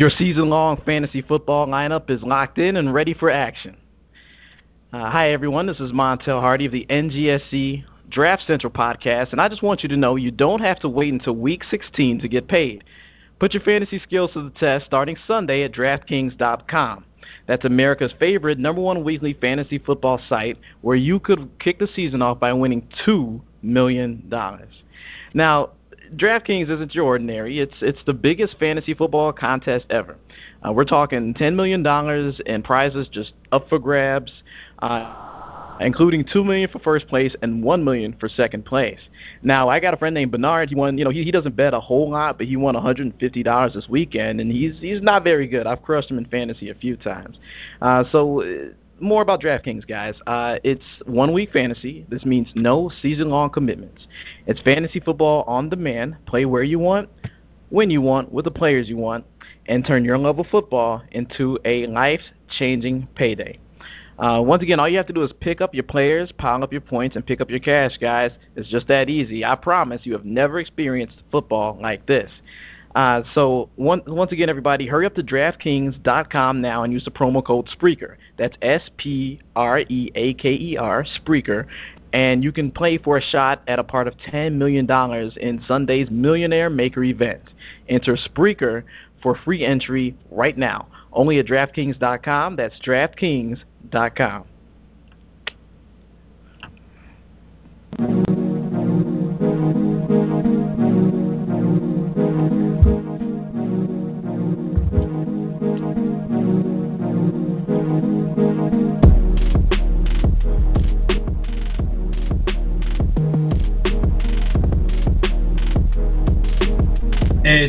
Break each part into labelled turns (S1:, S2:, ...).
S1: Your season-long fantasy football lineup is locked in and ready for action. Uh, hi everyone, this is Montel Hardy of the NGSC Draft Central podcast, and I just want you to know you don't have to wait until Week 16 to get paid. Put your fantasy skills to the test starting Sunday at DraftKings.com. That's America's favorite number one weekly fantasy football site where you could kick the season off by winning $2 million. Now, DraftKings isn't your ordinary. It's it's the biggest fantasy football contest ever. Uh, we're talking $10 million in prizes just up for grabs. Uh, including two million for first place and one million for second place. Now I got a friend named Bernard. He won. You know, he he doesn't bet a whole lot, but he won 150 dollars this weekend, and he's he's not very good. I've crushed him in fantasy a few times. Uh, so. More about DraftKings, guys. Uh, it's one week fantasy. This means no season long commitments. It's fantasy football on demand. Play where you want, when you want, with the players you want, and turn your love of football into a life changing payday. Uh, once again, all you have to do is pick up your players, pile up your points, and pick up your cash, guys. It's just that easy. I promise you have never experienced football like this. Uh, so one, once again, everybody, hurry up to DraftKings.com now and use the promo code Spreaker. That's S-P-R-E-A-K-E-R, Spreaker, and you can play for a shot at a part of $10 million in Sunday's Millionaire Maker event. Enter Spreaker for free entry right now. Only at DraftKings.com. That's DraftKings.com.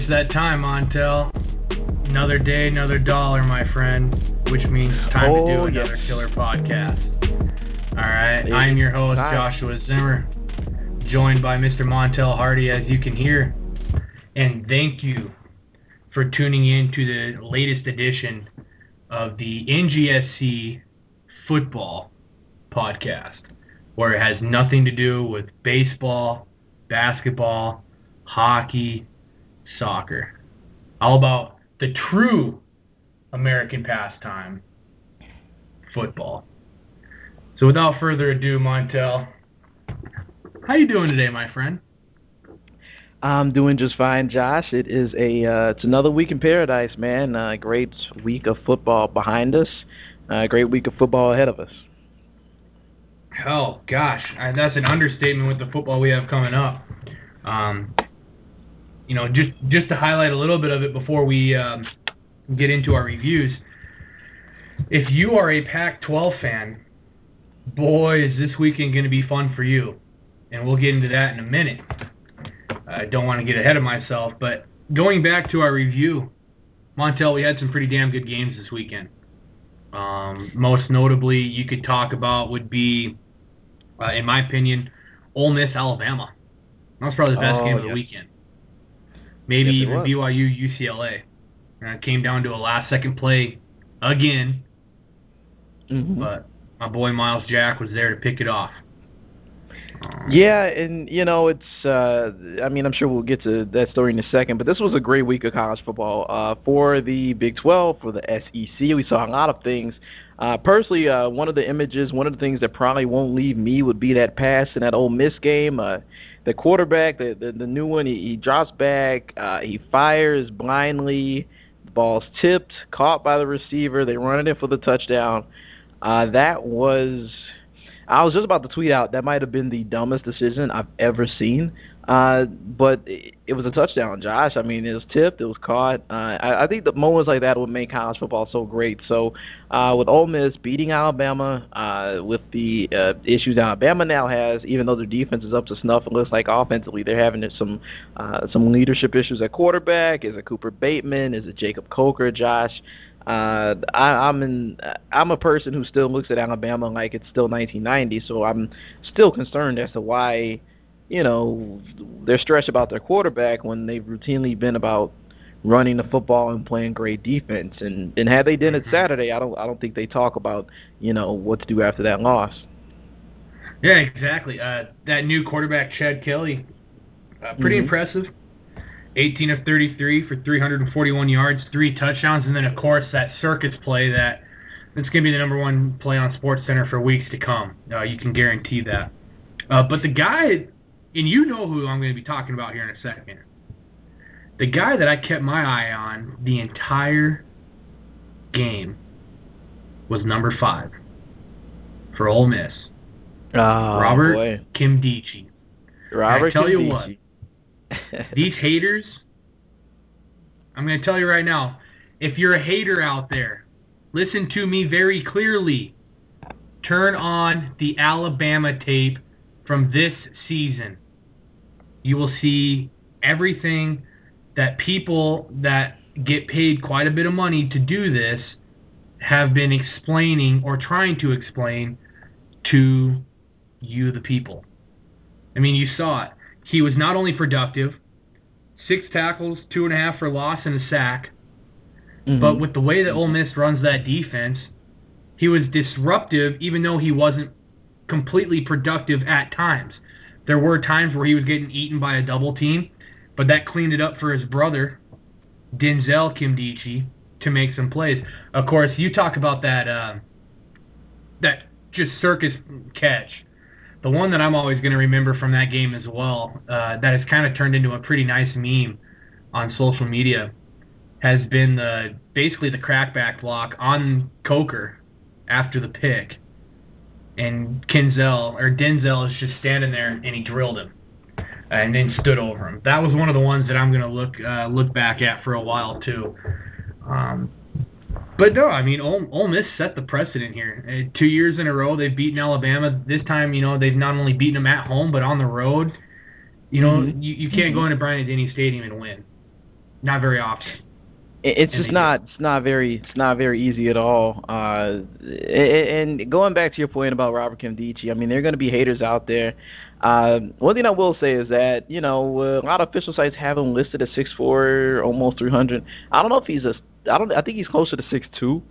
S2: it's that time, Montel. Another day, another dollar, my friend, which means time
S1: oh,
S2: to do another
S1: yes.
S2: killer podcast. All right, I'm your host,
S1: time.
S2: Joshua Zimmer, joined by Mr. Montel Hardy, as you can hear. And thank you for tuning in to the latest edition of the NGSC Football Podcast, where it has nothing to do with baseball, basketball, hockey, soccer. All about the true American pastime, football. So without further ado, Montel, how you doing today, my friend?
S1: I'm doing just fine, Josh. It is a uh, it's another week in paradise, man. Uh, great week of football behind us. Uh, great week of football ahead of us.
S2: Oh gosh, I, that's an understatement with the football we have coming up. Um, you know, just just to highlight a little bit of it before we um, get into our reviews. If you are a Pac-12 fan, boy, is this weekend going to be fun for you, and we'll get into that in a minute. I don't want to get ahead of myself, but going back to our review, Montel, we had some pretty damn good games this weekend. Um, most notably, you could talk about would be, uh, in my opinion, Ole Miss Alabama. That was probably the best
S1: Oh,
S2: game of the weekend. Maybe
S1: Yes,
S2: even
S1: was.
S2: BYU UCLA. And it came down to a last second play again,
S1: Mhm.
S2: but my boy Myles Jack was there to pick it off. Um,
S1: Yeah, and you know it's. Uh, I mean, I'm sure we'll get to that story in a second, but this was a great week of college football uh, for the Big 12, for the SEC. We saw a lot of things. Uh, personally, uh, one of the images, one of the things that probably won't leave me would be that pass in that Ole Miss game. Uh, the quarterback, the the, the new one, he, he drops back, uh, he fires blindly. The ball's tipped, caught by the receiver. They run it in for the touchdown. Uh, that was I was just about to tweet out that might have been the dumbest decision I've ever seen. Uh, but it, it was a touchdown, Josh. I mean, it was tipped, it was caught. Uh, I, I think the moments like that would make college football so great. So, uh, with Ole Miss beating Alabama, uh, with the uh, issues Alabama now has, even though their defense is up to snuff, it looks like offensively they're having some uh, some leadership issues at quarterback. Is it Cooper Bateman? Is it Jacob Coker? Josh? Uh, I, I'm in. I'm a person who still looks at Alabama like it's still 1990, so I'm still concerned as to why you know, they're stressed about their quarterback when they've routinely been about running the football and playing great defense. And and had they done it mm-hmm. Saturday, I don't I don't think they talk about you know what to do after that loss.
S2: Yeah, exactly. Uh, that new quarterback Chad Kelly, uh, pretty mm-hmm. impressive. 18 of 33 for 341 yards, three touchdowns, and then of course that circus play that that's going to be the number one play on Sports Center for weeks to come. Uh, you can guarantee that. Uh, but the guy and you know who I'm going to be talking about here in a second. The guy that I kept my eye on the entire game was number five for Ole Miss.
S1: Oh,
S2: Robert
S1: boy.
S2: Nkemdiche.
S1: Robert
S2: I tell
S1: Kim
S2: you what, these haters, I'm going to tell you right now, if you're a hater out there, listen to me very clearly. Turn on the Alabama tape from this season you will see everything that people that get paid quite a bit of money to do this have been explaining or trying to explain to you, the people. I mean, you saw it. He was not only productive, six tackles, two and a half for loss, and a sack, mm-hmm. but with the way that Ole Miss runs that defense, he was disruptive even though he wasn't completely productive at times. There were times where he was getting eaten by a double team, but that cleaned it up for his brother, Denzel Nkemdiche, to make some plays. Of course, you talk about that uh, that just circus catch. The one that I'm always going to remember from that game as well, uh, that has kind of turned into a pretty nice meme on social media, has been the basically the crackback block on Coker after the pick and Kenzel or Denzel is just standing there and he drilled him and then stood over him. That was one of the ones that I'm gonna look uh, look back at for a while too. Um, but no, I mean Ole, Ole Miss set the precedent here. Uh, two years in a row they've beaten Alabama. This time, you know, they've not only beaten them at home but on the road. You know, mm-hmm. you, you can't mm-hmm. go into Bryant Denny Stadium and win. Not very often
S1: it's just not it's not very it's not very easy at all. Uh, and going back to your point about Robert Nkemdiche, I mean there are going to be haters out there. Uh, one thing I will say is that you know a lot of official sites have him listed at six four, almost 300. I don't know if he's a I don't I think he's closer to six two.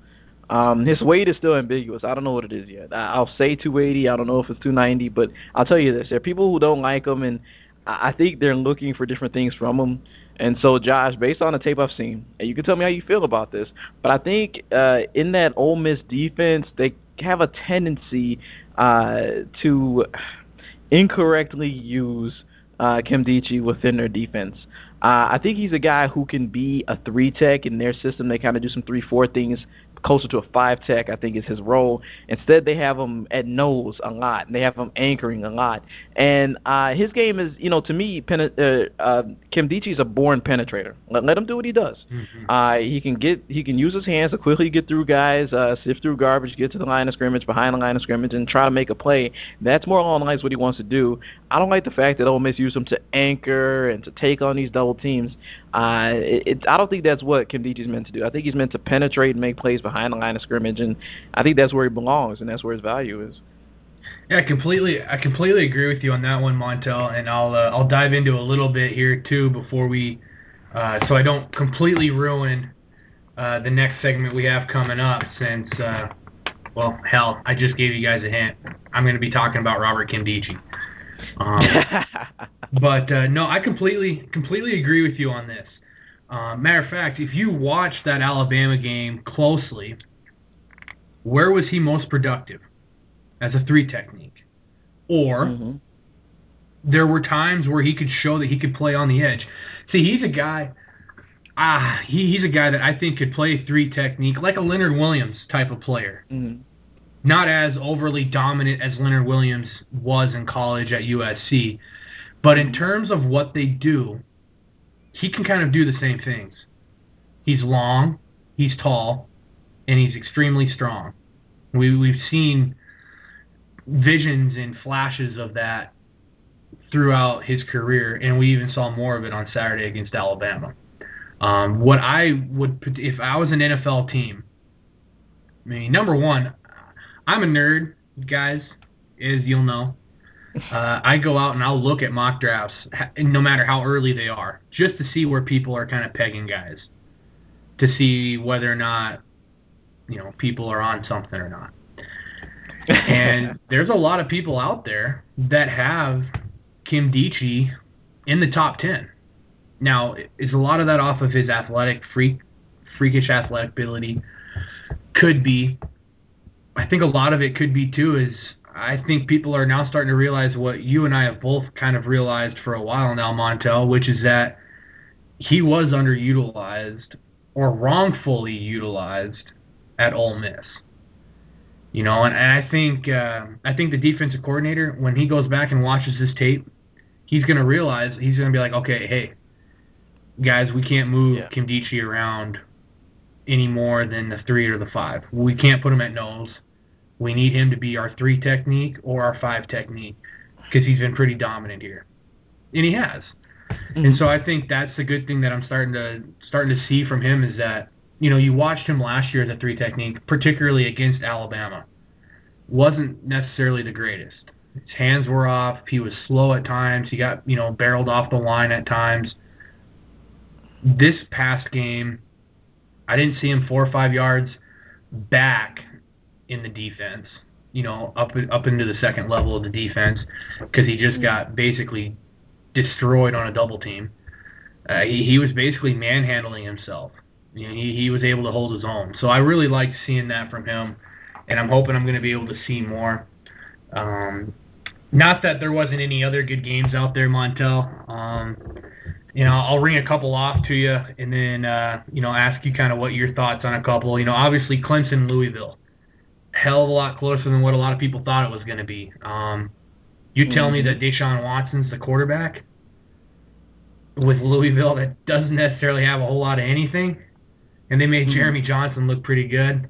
S1: Um, his weight is still ambiguous. I don't know what it is yet. I'll say 280. I don't know if it's 290, but I'll tell you this: there are people who don't like him, and I think they're looking for different things from him. And so, Josh, based on the tape I've seen, and you can tell me how you feel about this, but I think uh, in that Ole Miss defense, they have a tendency uh, to incorrectly use uh, Kim Nkemdiche within their defense. Uh, I think he's a guy who can be a three tech in their system. They kind of do some three four things closer to a five tech, I think is his role. Instead, they have him at nose a lot. And they have him anchoring a lot. And uh, his game is, you know, to me, pen- uh, uh, Nkemdiche is a born penetrator. Let, let him do what he does. Mm-hmm. Uh, he can get, he can use his hands to quickly get through guys, uh, sift through garbage, get to the line of scrimmage, behind the line of scrimmage, and try to make a play. That's more along the lines what he wants to do. I don't like the fact that Ole Miss used him to anchor and to take on these double teams. Uh, it, it, I don't think that's what Nkemdiche is meant to do. I think he's meant to penetrate and make plays behind the line of scrimmage, and I think that's where he belongs, and that's where his value is.
S2: Yeah, I completely, I completely agree with you on that one, Montel, and I'll, uh, I'll dive into a little bit here too before we, uh, so I don't completely ruin uh, the next segment we have coming up. Since, uh, well, hell, I just gave you guys a hint. I'm going to be talking about Robert Nkemdiche. Um, but uh, no, I completely completely agree with you on this. Uh, matter of fact, if you watch that Alabama game closely, where was he most productive as a three technique? Or mm-hmm. there were times where he could show that he could play on the edge. See, he's a guy. Ah, he, he's a guy that I think could play three technique like a Leonard Williams type of player.
S1: Mm-hmm
S2: not as overly dominant as Leonard Williams was in college at USC, But in terms of what they do, he can kind of do the same things. He's long, he's tall, and he's extremely strong. We we've seen visions and flashes of that throughout his career, and we even saw more of it on Saturday against Alabama. Um, what I would, if I was an NFL team, I mean, number one, I'm a nerd, guys, as you'll know. Uh, I go out and I'll look at mock drafts, no matter how early they are, just to see where people are kind of pegging guys, to see whether or not, you know, people are on something or not. and there's a lot of people out there that have Kim Nkemdiche in the top ten. Now, is a lot of that off of his athletic freak, freakish athletic ability? Could be. I think a lot of it could be too. Is I think people are now starting to realize what you and I have both kind of realized for a while now, Montel, which is that he was underutilized or wrongfully utilized at Ole Miss. You know, and, and I think uh, I think the defensive coordinator, when he goes back and watches this tape, he's going to realize he's going to be like, okay, hey, guys, we can't move yeah. Nkemdiche around any more than the three or the five. We can't put him at nose. We need him to be our three technique or our five technique because he's been pretty dominant here, and he has. Mm-hmm. And so I think that's the good thing that I'm starting to starting to see from him is that you know you watched him last year as a three technique, particularly against Alabama, wasn't necessarily the greatest. His hands were off. He was slow at times. He got, you know, barreled off the line at times. This past game, I didn't see him four or five yards back in the defense, you know, up up into the second level of the defense because he just got basically destroyed on a double team. Uh, he, he was basically manhandling himself. You know, he, he was able to hold his own. So I really liked seeing that from him, and I'm hoping I'm going to be able to see more. Um, not that there wasn't any other good games out there, Montel. Um, you know, I'll ring a couple off to you, and then uh, you know ask you kind of what your thoughts on a couple. You know, obviously Clemson, Louisville, hell of a lot closer than what a lot of people thought it was going to be. Um, you tell mm-hmm. me that Deshaun Watson's the quarterback with Louisville that doesn't necessarily have a whole lot of anything, and they made mm-hmm. Jeremy Johnson look pretty good.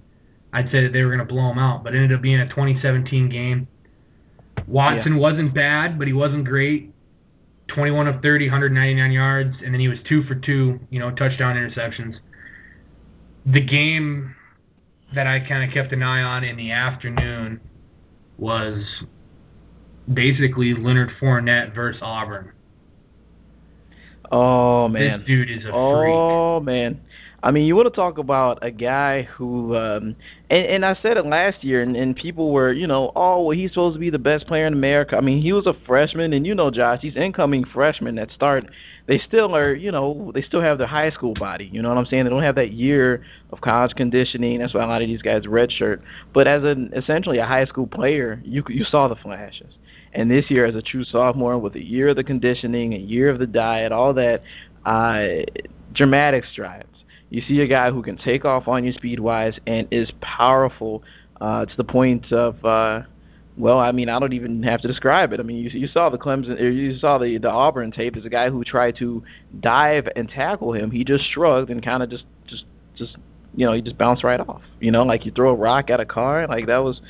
S2: I'd say that they were going to blow him out, but it ended up being a 2017 game Watson yeah. wasn't bad, but he wasn't great. 21 of 30, 199 yards, and then he was two for two, you know, touchdown interceptions. The game that I kind of kept an eye on in the afternoon was basically Leonard Fournette versus Auburn.
S1: Oh man,
S2: this dude is a
S1: oh,
S2: freak.
S1: Oh man, I mean, you want to talk about a guy who, um, and, and I said it last year, and, and people were, you know, oh, well, he's supposed to be the best player in America. I mean, he was a freshman, and you know, Josh, he's incoming freshmen that start, they still are, you know, they still have their high school body. You know what I'm saying? They don't have that year of college conditioning. That's why a lot of these guys redshirt. But as an essentially a high school player, you you saw the flashes. And this year, as a true sophomore, with a year of the conditioning, a year of the diet, all that, uh, dramatic strides you see a guy who can take off on you speed wise and is powerful uh, to the point of uh, well, I mean, I don't even have to describe it. I mean, you, you saw the Clemson, you saw the the Auburn tape. There's a guy who tried to dive and tackle him. He just shrugged and kind of just just just you know he just bounced right off. You know, like you throw a rock at a car. Like that was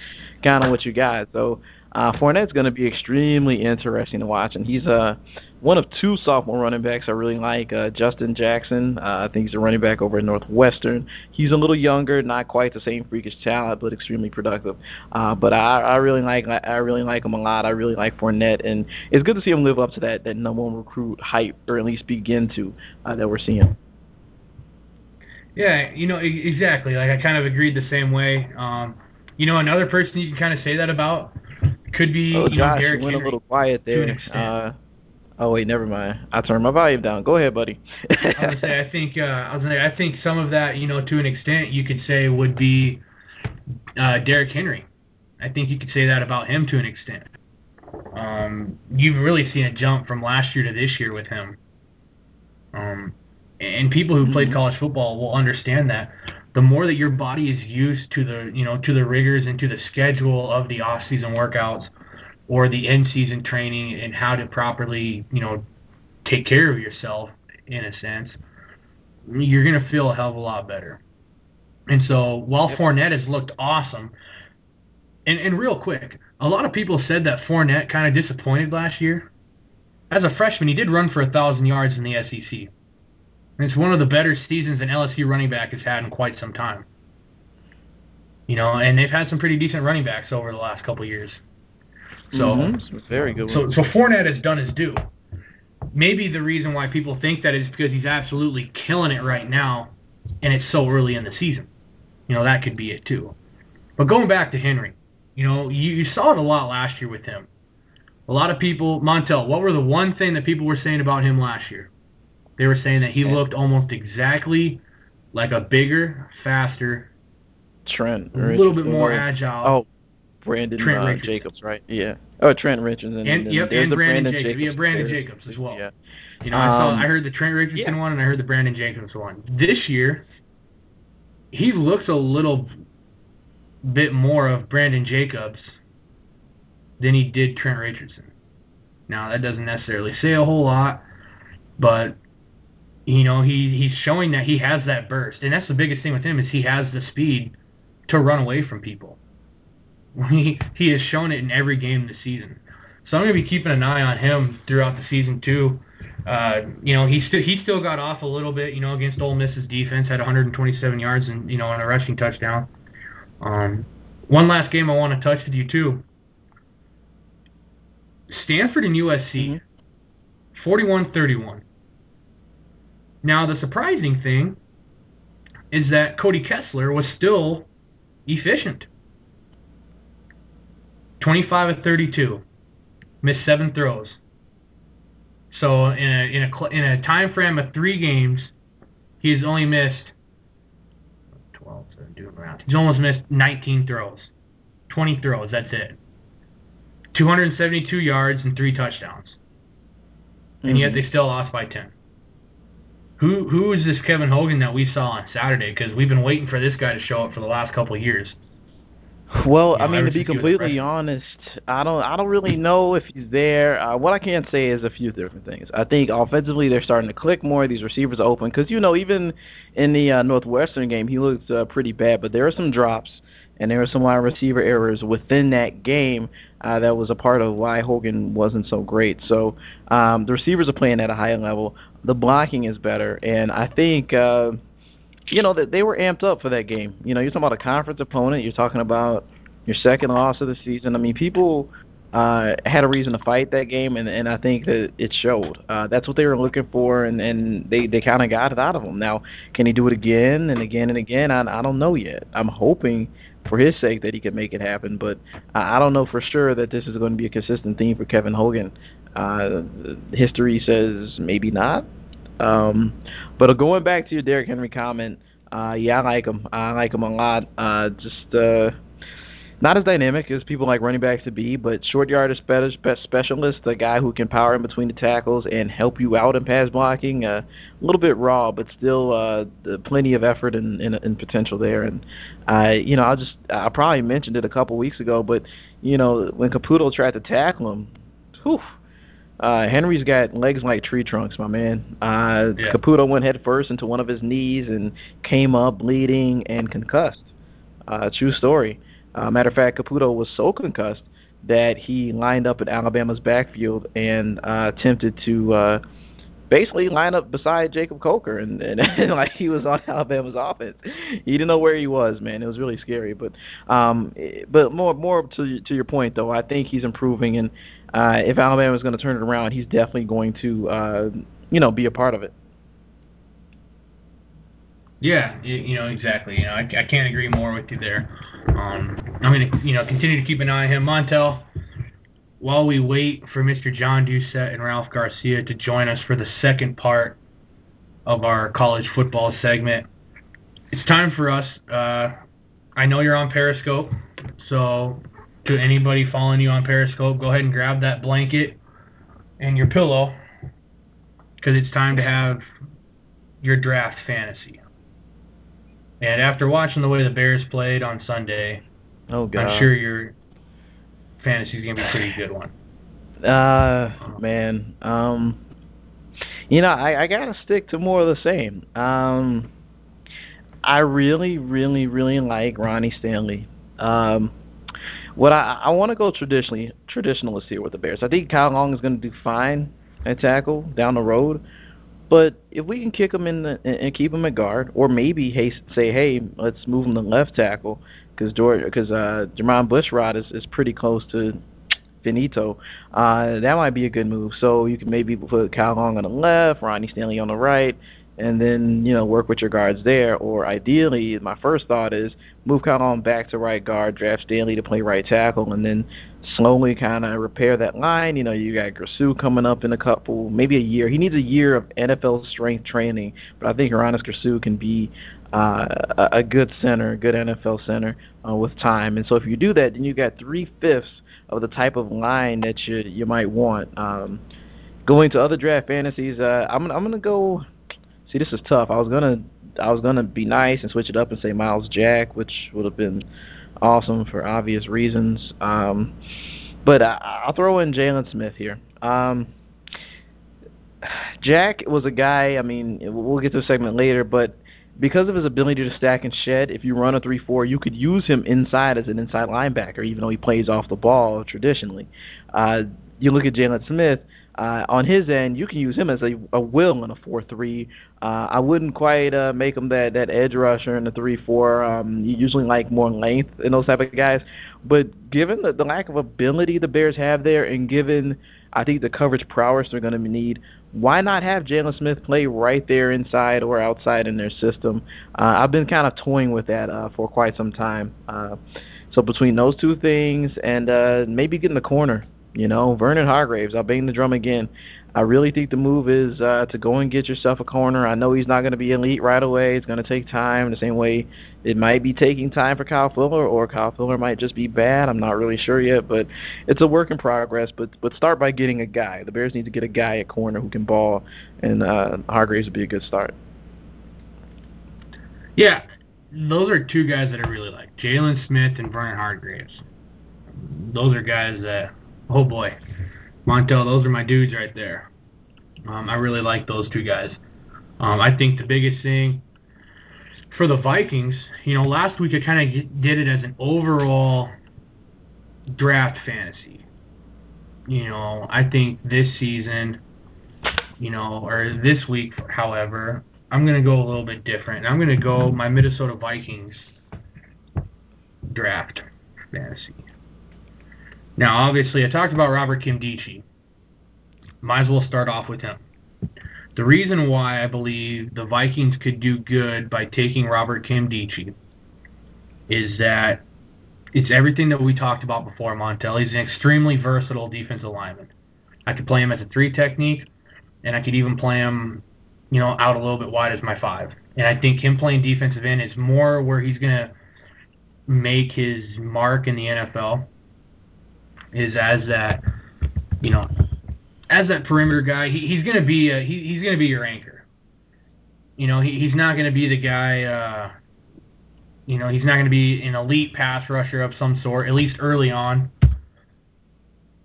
S1: kind of what you got. So uh, Fournette's going to be extremely interesting to watch, and he's uh, one of two sophomore running backs I really like. Uh, Justin Jackson, uh, I think he's a running back over at Northwestern. He's a little younger, not quite the same freakish talent, but extremely productive. Uh, but I, I really like I really like him a lot. I really like Fournette, and it's good to see him live up to that that number one recruit hype, or at least begin to uh, that we're seeing.
S2: Yeah, you know exactly. Like I kind of agreed the same way. Um, you know, another person you can kind of say that about could be
S1: oh,
S2: you
S1: Josh,
S2: know Derrick
S1: you went
S2: Henry
S1: a little quiet there. Uh, oh wait, never mind. I turned my volume down. Go ahead, buddy.
S2: I was say I think uh, I was say I think some of that you know to an extent you could say would be uh, Derrick Henry. I think you could say that about him to an extent. Um, you've really seen a jump from last year to this year with him. Um, and people who played mm-hmm. college football will understand that the more that your body is used to the you know to the rigors and to the schedule of the off season workouts, or the in-season training and how to properly, you know, take care of yourself in a sense, you're going to feel a hell of a lot better. And so while yep. Fournette has looked awesome, and, and real quick, a lot of people said that Fournette kind of disappointed last year. As a freshman, he did run for a thousand yards in the SEC. And it's one of the better seasons an LSU running back has had in quite some time. You know, and they've had some pretty decent running backs over the last couple years. So
S1: mm-hmm. very good.
S2: So so Fournette has done his due. Maybe the reason why people think that is because he's absolutely killing it right now, and it's so early in the season. You know that could be it too. But going back to Henry, you know you, you saw it a lot last year with him. A lot of people, Montel, what were the one thing that people were saying about him last year? They were saying that he looked almost exactly like a bigger, faster,
S1: Trent,
S2: a little bit more agile.
S1: Oh, Brandon Trent uh, Jacobs, right? Yeah. Oh, Trent Richardson.
S2: And, and, yep, and Brandon, Brandon, Jacobs. Jacobs. Yeah, Brandon Jacobs as well. Yeah. You know, I saw, I heard the Trent Richardson yeah. one and I heard the Brandon Jacobs one. This year, he looks a little bit more of Brandon Jacobs than he did Trent Richardson. Now that doesn't necessarily say a whole lot, but you know he he's showing that he has that burst, and that's the biggest thing with him is he has the speed to run away from people. He he has shown it in every game this season. So I'm going to be keeping an eye on him throughout the season too. Uh, you know, he still he still got off a little bit. You know, against Ole Miss's defense, had 127 yards and you know and a rushing touchdown. Um, one last game I want to touch with you too. Stanford and USC, mm-hmm. 41-31. Now the surprising thing is that Cody Kessler was still efficient. 25 of 32, missed seven throws. So in a in a in a time frame of three games, he's only missed 12, doing around. He's almost missed 19 throws, 20 throws. That's it. 272 yards and three touchdowns, and mm-hmm. yet they still lost by 10. Who who is this Kevin Hogan that we saw on Saturday? Because we've been waiting for this guy to show up for the last couple of years.
S1: Well, I mean, to be completely honest, I don't, I don't really know if he's there. Uh, what I can say is a few different things. I think offensively they're starting to click more. These receivers are open because you know even in the uh, Northwestern game he looked uh, pretty bad, but there are some drops and there were some wide receiver errors within that game uh, that was a part of why Hogan wasn't so great. So um, the receivers are playing at a higher level. The blocking is better, and I think. Uh, you know that they were amped up for that game. You know, you're talking about a conference opponent. You're talking about your second loss of the season. I mean, people uh, had a reason to fight that game, and, and I think that it showed. Uh, that's what they were looking for, and, and they, they kind of got it out of him. Now, can he do it again and again and again? I, I don't know yet. I'm hoping for his sake that he could make it happen, but I, I don't know for sure that this is going to be a consistent theme for Kevin Hogan. Uh, history says maybe not. Um, but going back to your Derrick Henry comment, uh, yeah, I like him. I like him a lot. Uh, just uh, not as dynamic as people like running backs to be, but short yardage specialist, a guy who can power in between the tackles and help you out in pass blocking. Uh, a little bit raw, but still uh, plenty of effort and, and, and potential there. And I, you know, I just I probably mentioned it a couple weeks ago, but you know when Caputo tried to tackle him, whew, uh, Henry's got legs like tree trunks, my man. Uh, yeah. Caputo went head first into one of his knees and came up bleeding and concussed. Uh, true story. Uh, matter of fact, Caputo was so concussed that he lined up in Alabama's backfield and uh, attempted to uh, basically line up beside Jacob Coker, and, and, and like he was on Alabama's offense. He didn't know where he was, man. It was really scary. But um, but more more to to your point though, I think he's improving, and uh, if Alabama is going to turn it around, he's definitely going to, uh, you know, be a part of it.
S2: Yeah, you, know exactly. You know, I, I can't agree more with you there. Um, I'm going to, you know, continue to keep an eye on him. Montel, while we wait for Mr. John Doucette and Ralph Garcia to join us for the second part of our college football segment, it's time for us. Uh, I know you're on Periscope, so to anybody following you on Periscope, go ahead and grab that blanket and your pillow because it's time to have your draft fantasy. And after watching the way the Bears played on Sunday,
S1: oh God.
S2: I'm sure you're fantasy is going to be a pretty good one.
S1: Uh, man, um, you know, I, I gotta stick to more of the same. Um, I really, really, really like Ronnie Stanley. Um, what I I want to go traditionally traditionalist here with the Bears. I think Kyle Long is going to do fine at tackle down the road, but if we can kick him in the, and keep him at guard, or maybe hey, say hey, let's move him to left tackle because George because uh, Jermon Bushrod is is pretty close to finito. Uh, that might be a good move. So you can maybe put Kyle Long on the left, Ronnie Stanley on the right, and then you know work with your guards there. Or ideally, my first thought is move Kyle Long back to right guard, draft Stanley to play right tackle, and then slowly kind of repair that line. You know, you got Grasu coming up in a couple, maybe a year. He needs a year of NFL strength training, but I think Hroniss Grasu can be uh, a, good center, a good NFL center uh, with time. And so if you do that, then you got three fifths of the type of line that you you might want. Um, going to other draft fantasies, uh, I'm I'm gonna go. See, this is tough. I was gonna I was gonna be nice and switch it up and say Myles Jack, which would have been awesome for obvious reasons. Um, but I, I'll throw in Jaylon Smith here. Um, Jack was a guy. I mean, we'll get to a segment later, but because of his ability to stack and shed, if you run a 3-4, you could use him inside as an inside linebacker, even though he plays off the ball traditionally. Uh, you look at Jaylon Smith, uh, on his end, you can use him as a, a will in a 4-3. Uh, I wouldn't quite uh, make him that, that edge rusher in the 3-4. Um, you usually like more length in those type of guys. But given the, the lack of ability the Bears have there and given, I think, the coverage prowess they're going to need, why not have Jaylon Smith play right there inside or outside in their system? Uh, I've been kind of toying with that uh, for quite some time. Uh, so between those two things and uh, maybe getting the corner you know, Vernon Hargreaves, I'll bang the drum again. I really think the move is uh, to go and get yourself a corner. I know he's not going to be elite right away. It's going to take time, the same way it might be taking time for Kyle Fuller, or Kyle Fuller might just be bad. I'm not really sure yet, but it's a work in progress. But but start by getting a guy. The Bears need to get a guy at corner who can ball, and uh, Hargreaves would be a good start.
S2: Yeah, those are two guys that I really like, Jaylon Smith and Vernon Hargreaves. Those are guys that oh boy, Montel, those are my dudes right there. Um, I really like those two guys. Um, I think the biggest thing for the Vikings, you know, last week I kind of did it as an overall draft fantasy. You know, I think this season, you know, or this week, however, I'm going to go a little bit different. I'm going to go my Minnesota Vikings draft fantasy. Now, obviously, I talked about Robert Nkemdiche. Might as well start off with him. The reason why I believe the Vikings could do good by taking Robert Nkemdiche is that it's everything that we talked about before, Montel. He's an extremely versatile defensive lineman. I could play him as a three technique, and I could even play him, you know, out a little bit wide as my five. And I think him playing defensive end is more where he's going to make his mark in the NFL is as that, you know, as that perimeter guy. He, he's to be a, he, he's to be your anchor. You know, he, he's not to be the guy. Uh, you know, he's not to be an elite pass rusher of some sort, at least early on.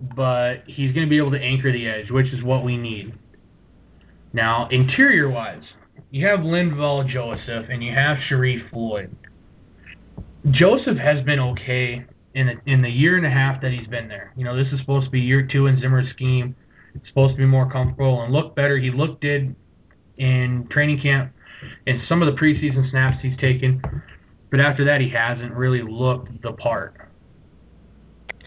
S2: But he's to be able to anchor the edge, which is what we need. Now, interior wise, you have Linval Joseph and you have Sharrif Floyd. Joseph has been okay in the, in the year and a half that he's been there. You know, this is supposed to be year two in Zimmer's scheme. It's supposed to be more comfortable and look better. He looked good in training camp and some of the preseason snaps he's taken, but after that he hasn't really looked the part.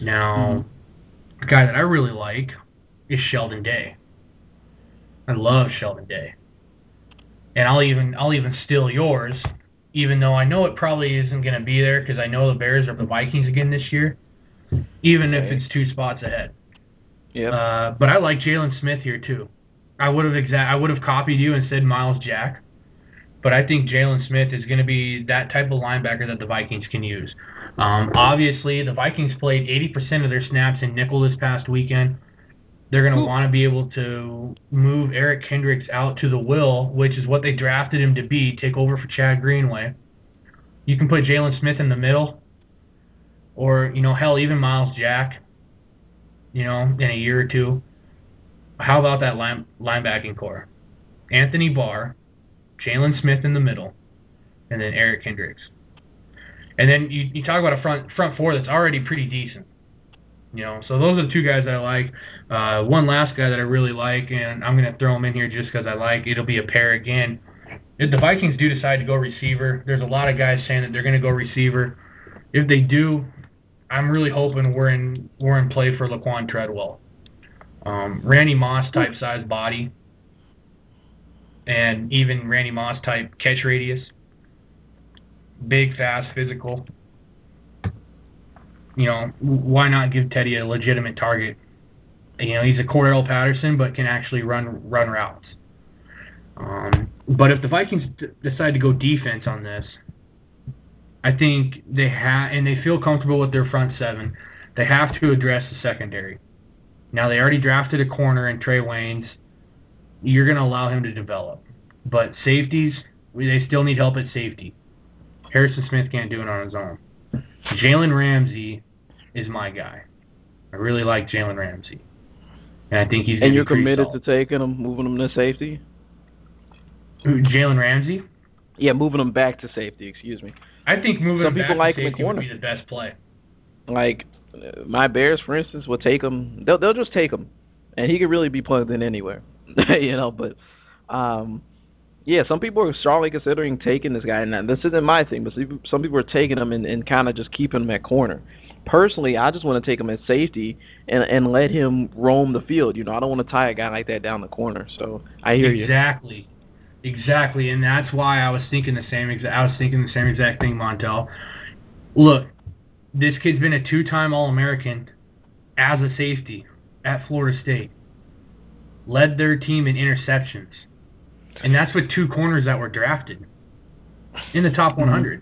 S2: Now, mm-hmm. a guy that I really like is Sheldon Day. I love Sheldon Day. And I'll even I'll even steal yours even though I know it probably isn't going to be there because I know the Bears are the Vikings again this year, even okay. if it's two spots ahead.
S1: Yeah.
S2: Uh, but I like Jaylon Smith here too. I would have exact I would have copied you and said Myles Jack, but I think Jaylon Smith is going to be that type of linebacker that the Vikings can use. Um, obviously, the Vikings played 80% of their snaps in nickel this past weekend. They're going to want to be able to move Eric Kendricks out to the will, which is what they drafted him to be, take over for Chad Greenway. You can put Jaylon Smith in the middle, or you know, hell, even Myles Jack. you know, in a year or two, how about that line, linebacking core? Anthony Barr, Jaylon Smith in the middle, and then Eric Kendricks. And then you, you talk about a front front four that's already pretty decent. You know, so those are the two guys that I like. Uh, one last guy that I really like, and I'm going to throw him in here just because I like. It'll be a pair again. If the Vikings do decide to go receiver, there's a lot of guys saying that they're going to go receiver. If they do, I'm really hoping we're in we're in play for Laquon Treadwell. Um, Randy Moss type size body, and even Randy Moss type catch radius. Big, fast, physical you know, why not give Teddy a legitimate target? You know, he's a Cordarrelle Patterson, but can actually run run routes. Um, but if the Vikings d- decide to go defense on this, I think they have, and they feel comfortable with their front seven. They have to address the secondary. Now they already drafted a corner in Trae Waynes. You're going to allow him to develop, but safeties, they still need help at safety. Harrison Smith can't do it on his own. Jalen Ramsey is my guy. I really like Jalen Ramsey, and I think he's.
S1: And you're committed
S2: solid.
S1: to taking him, moving him to safety.
S2: Jalen Ramsey.
S1: Yeah, moving him back to safety. Excuse me.
S2: I think moving
S1: Some
S2: him
S1: people
S2: back
S1: like
S2: to
S1: him
S2: safety would be the best play.
S1: Like uh, my Bears, for instance, will take him. They'll they'll just take him, and he could really be plugged in anywhere. you know, but um, yeah, some people are strongly considering taking this guy. And this isn't my thing, but some some people are taking him and, and kind of just keeping him at corner. Personally, I just want to take him at safety and and let him roam the field. You know, I don't want to tie a guy like that down the corner. So I hear you.
S2: Exactly. Exactly, and that's why I was thinking the same. Exa- I was thinking the same exact thing, Montel. Look, this kid's been a two-time All-American as a safety at Florida State. Led their team in interceptions, and that's with two corners that were drafted in the top 100.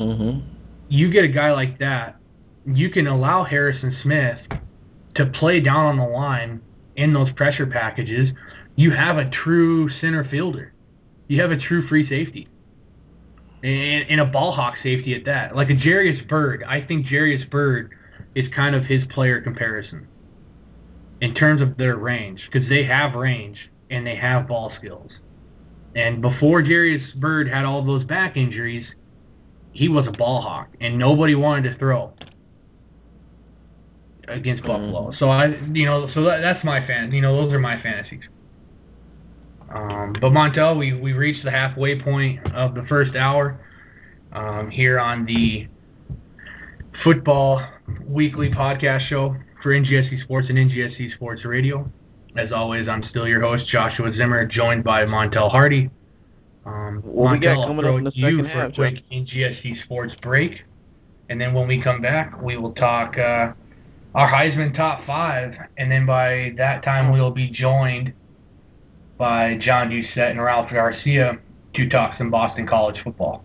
S1: Mhm.
S2: You get a guy like that, you can allow Harrison Smith to play down on the line in those pressure packages. You have a true center fielder. You have a true free safety. And, and a ball hawk safety at that. Like a Jairus Byrd. I think Jairus Byrd is kind of his player comparison in terms of their range because they have range and they have ball skills. And before Jairus Byrd had all those back injuries, he was a ball hawk and nobody wanted to throw against Buffalo. So I, you know, so that, that's my fan. You know, those are my fantasies. Um, but Montel, we we reached the halfway point of the first hour um, here on the football weekly podcast show for NGSC Sports and NGSC Sports Radio. As always, I'm still your host, Joshua Zimmer, joined by Montel Hardy. Um,
S1: What we got coming up in the
S2: it to you
S1: second
S2: for a
S1: half,
S2: quick NGSC Sports break, and then when we come back, we will talk uh, our Heisman top five, and then by that time we'll be joined by John Doucette and Ralph Garcia to talk some Boston College football.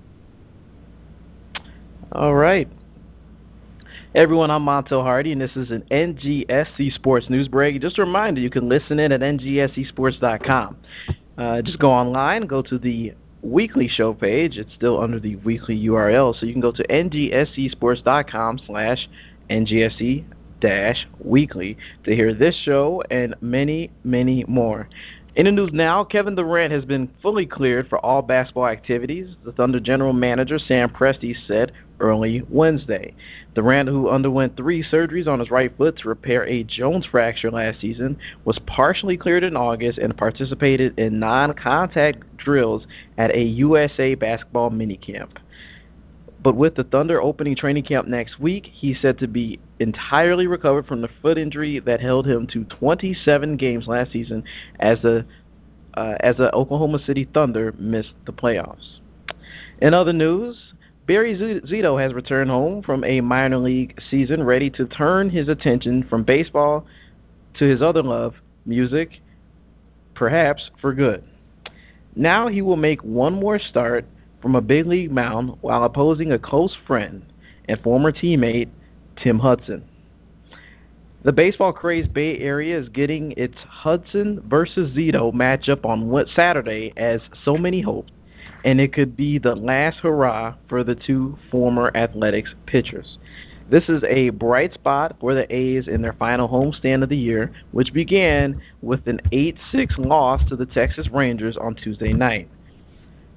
S1: All right. Everyone, I'm Montel Hardy, and this is an NGSC Sports News Break. Just a reminder, you can listen in at ngscsports.com. Uh, just go online, go to the weekly show page. It's still under the weekly URL, so you can go to ngscsports.com slash ngsc dash weekly to hear this show and many, many more. In the news now, Kevin Durant has been fully cleared for all basketball activities. The Thunder general manager Sam Presti said early Wednesday. Durant, who underwent three surgeries on his right foot to repair a Jones fracture last season, was partially cleared in August and participated in non-contact drills at a USA basketball minicamp. But with the Thunder opening training camp next week, he's said to be entirely recovered from the foot injury that held him to 27 games last season as the uh, as the Oklahoma City Thunder missed the playoffs. In other news, Barry Zito has returned home from a minor league season ready to turn his attention from baseball to his other love, music, perhaps for good. Now he will make one more start from a big league mound while opposing a close friend and former teammate Tim Hudson. The baseball crazed Bay Area is getting its Hudson versus Zito matchup on what Saturday as so many hoped, and it could be the last hurrah for the two former athletics pitchers. This is a bright spot for the A's in their final homestand of the year, which began with an 8-6 loss to the Texas Rangers on Tuesday night.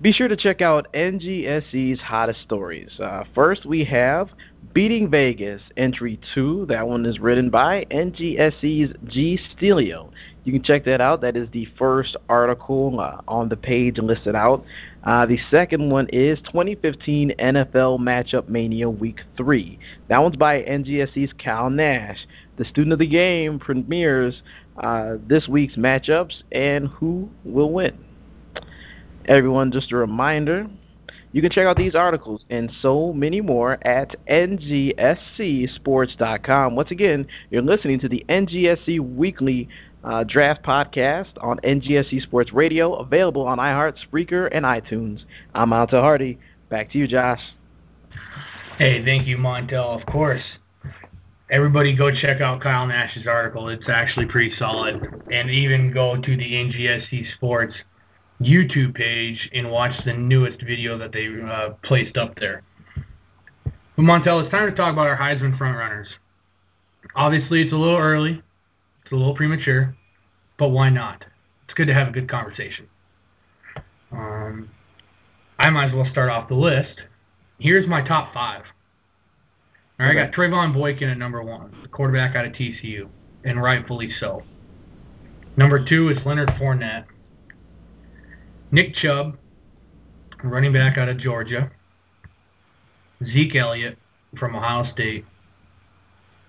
S1: Be sure to check out NGSC's hottest stories. Uh, first, we have Beating Vegas, Entry 2. That one is written by NGSC's G. Stelio. You can check that out. That is the first article uh, on the page listed out. Uh, the second one is 2015 NFL Matchup Mania Week 3. That one's by NGSC's Cal Nash. The student of the game premieres uh, this week's matchups and who will win. Everyone, just a reminder you can check out these articles and so many more at ngscsports.com. Once again, you're listening to the NGSC Weekly uh, Draft Podcast on NGSC Sports Radio, available on iHeart, Spreaker, and iTunes. I'm Montel Hardy. Back to you, Josh.
S2: Hey, thank you, Montel. Of course. Everybody go check out Kyle Nash's article. It's actually pretty solid. And even go to the NGSC Sports YouTube page and watch the newest video that they uh, placed up there. But Montel, it's time to talk about our Heisman frontrunners. Obviously, it's a little early, it's a little premature, but why not? It's good to have a good conversation. Um, I might as well start off the list. Here's my top five. All right, okay. I got Trevone Boykin at number one, the quarterback out of TCU, and rightfully so. Number two is Leonard Fournette Nick Chubb, running back out of Georgia. Zeke Elliott from Ohio State.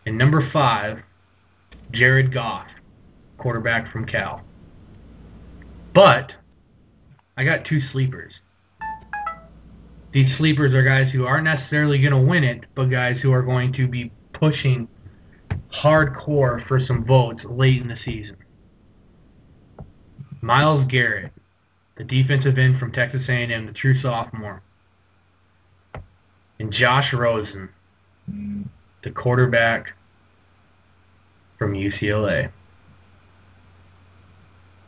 S2: And number five, Jared Goff, quarterback from Cal. But I got two sleepers. These sleepers are guys who aren't necessarily going to win it, but guys who are going to be pushing hardcore for some votes late in the season. Myles Garrett, the defensive end from Texas A&M, the true sophomore, and Josh Rosen, the quarterback from UCLA.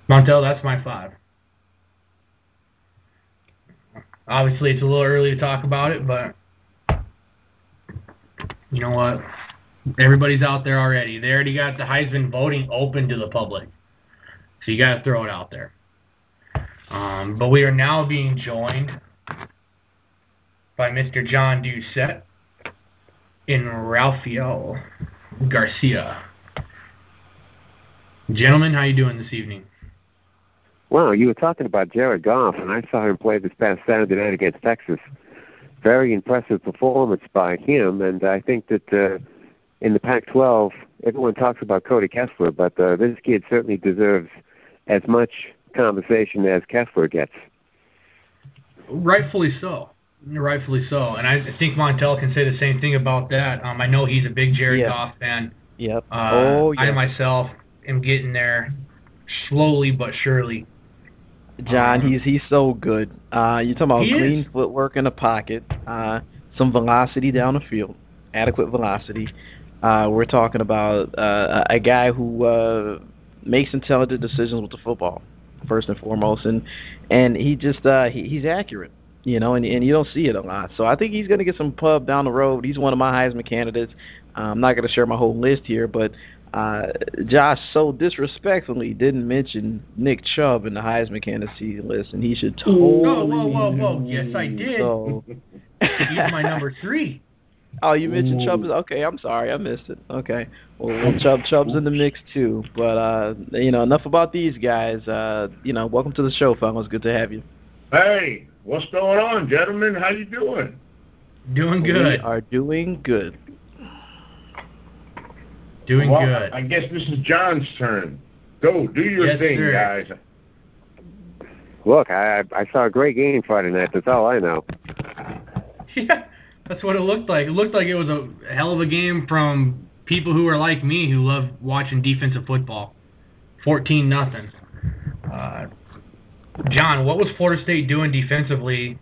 S2: Montel, that's my five. Obviously, it's a little early to talk about it, but you know what? Everybody's out there already. They already got the Heisman voting open to the public. So you got to throw it out there. Um, but we are now being joined by Mr. John Doucette and Ralphio Garcia. Gentlemen, how you doing this evening?
S3: Well, you were talking about Jared Goff, and I saw him play this past Saturday night against Texas. Very impressive performance by him, and I think that uh, in the Pac-12, everyone talks about Cody Kessler, but uh, this kid certainly deserves as much conversation as Kessler gets.
S2: Rightfully so. Rightfully so. And I think Montel can say the same thing about that. Um, I know he's a big Jared Goff fan.
S1: Yep.
S2: Uh,
S1: oh, yeah.
S2: I myself am getting there slowly but surely.
S1: John, um, he's he's so good. Uh, you're talking about clean
S2: is.
S1: footwork in the pocket, uh, some velocity down the field, adequate velocity. Uh, we're talking about uh, a guy who uh, makes intelligent decisions with the football first and foremost, and and he just uh, he, he's accurate, you know, and and you don't see it a lot. So I think he's going to get some pub down the road. He's one of my Heisman candidates. Uh, I'm not going to share my whole list here, but uh, Josh so disrespectfully didn't mention Nick Chubb in the Heisman candidacy list, and he should totally.
S2: Whoa, whoa, whoa, whoa! Yes, I did.
S1: So.
S2: He's my number three.
S1: Oh, you mentioned Chubb. Okay, I'm sorry, I missed it. Okay, well, Chubb Chubb's in the mix too. But uh, you know, enough about these guys. Uh, you know, welcome to the show, fellas. Good to have you.
S4: Hey, what's going on, gentlemen? How you doing?
S2: Doing good.
S1: We are doing good.
S2: Doing
S4: well,
S2: good.
S4: I guess this is John's turn. Go, do your
S2: yes,
S4: thing,
S2: sir.
S4: guys.
S3: Look, I I saw a great game Friday night. That's all I know.
S2: Yeah. That's what it looked like. It looked like it was a hell of a game from people who are like me who love watching defensive football. 14 nothing. Uh, John, what was Florida State doing defensively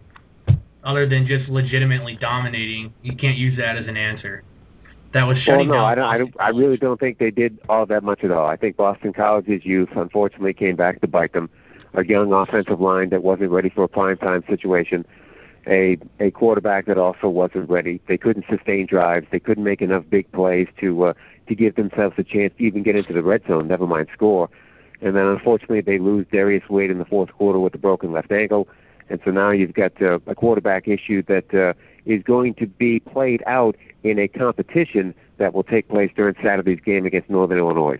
S2: other than just legitimately dominating? You can't use that as an answer. That was shutting
S3: well, no,
S2: down.
S3: I don't, I don't. I really don't think they did all that much at all. I think Boston College's youth unfortunately came back to bite them. A young offensive line that wasn't ready for a prime time situation a a quarterback that also wasn't ready. They couldn't sustain drives. They couldn't make enough big plays to uh, to give themselves a chance to even get into the red zone. Never mind score. And then unfortunately they lose Darius Wade in the fourth quarter with a broken left ankle. And so now you've got uh, a quarterback issue that uh, is going to be played out in a competition that will take place during Saturday's game against Northern Illinois.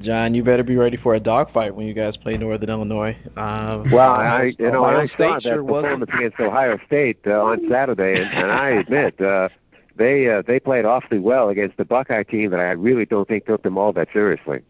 S1: John, you better be ready for a dogfight when you guys play Northern Illinois. Uh,
S3: well, I you know
S1: Ohio
S3: I
S1: State
S3: saw that
S1: sure
S3: performance
S1: wasn't.
S3: against Ohio State uh, on Saturday, and, and I admit uh, they uh, they played awfully well against the Buckeye team that I really don't think took them all that seriously.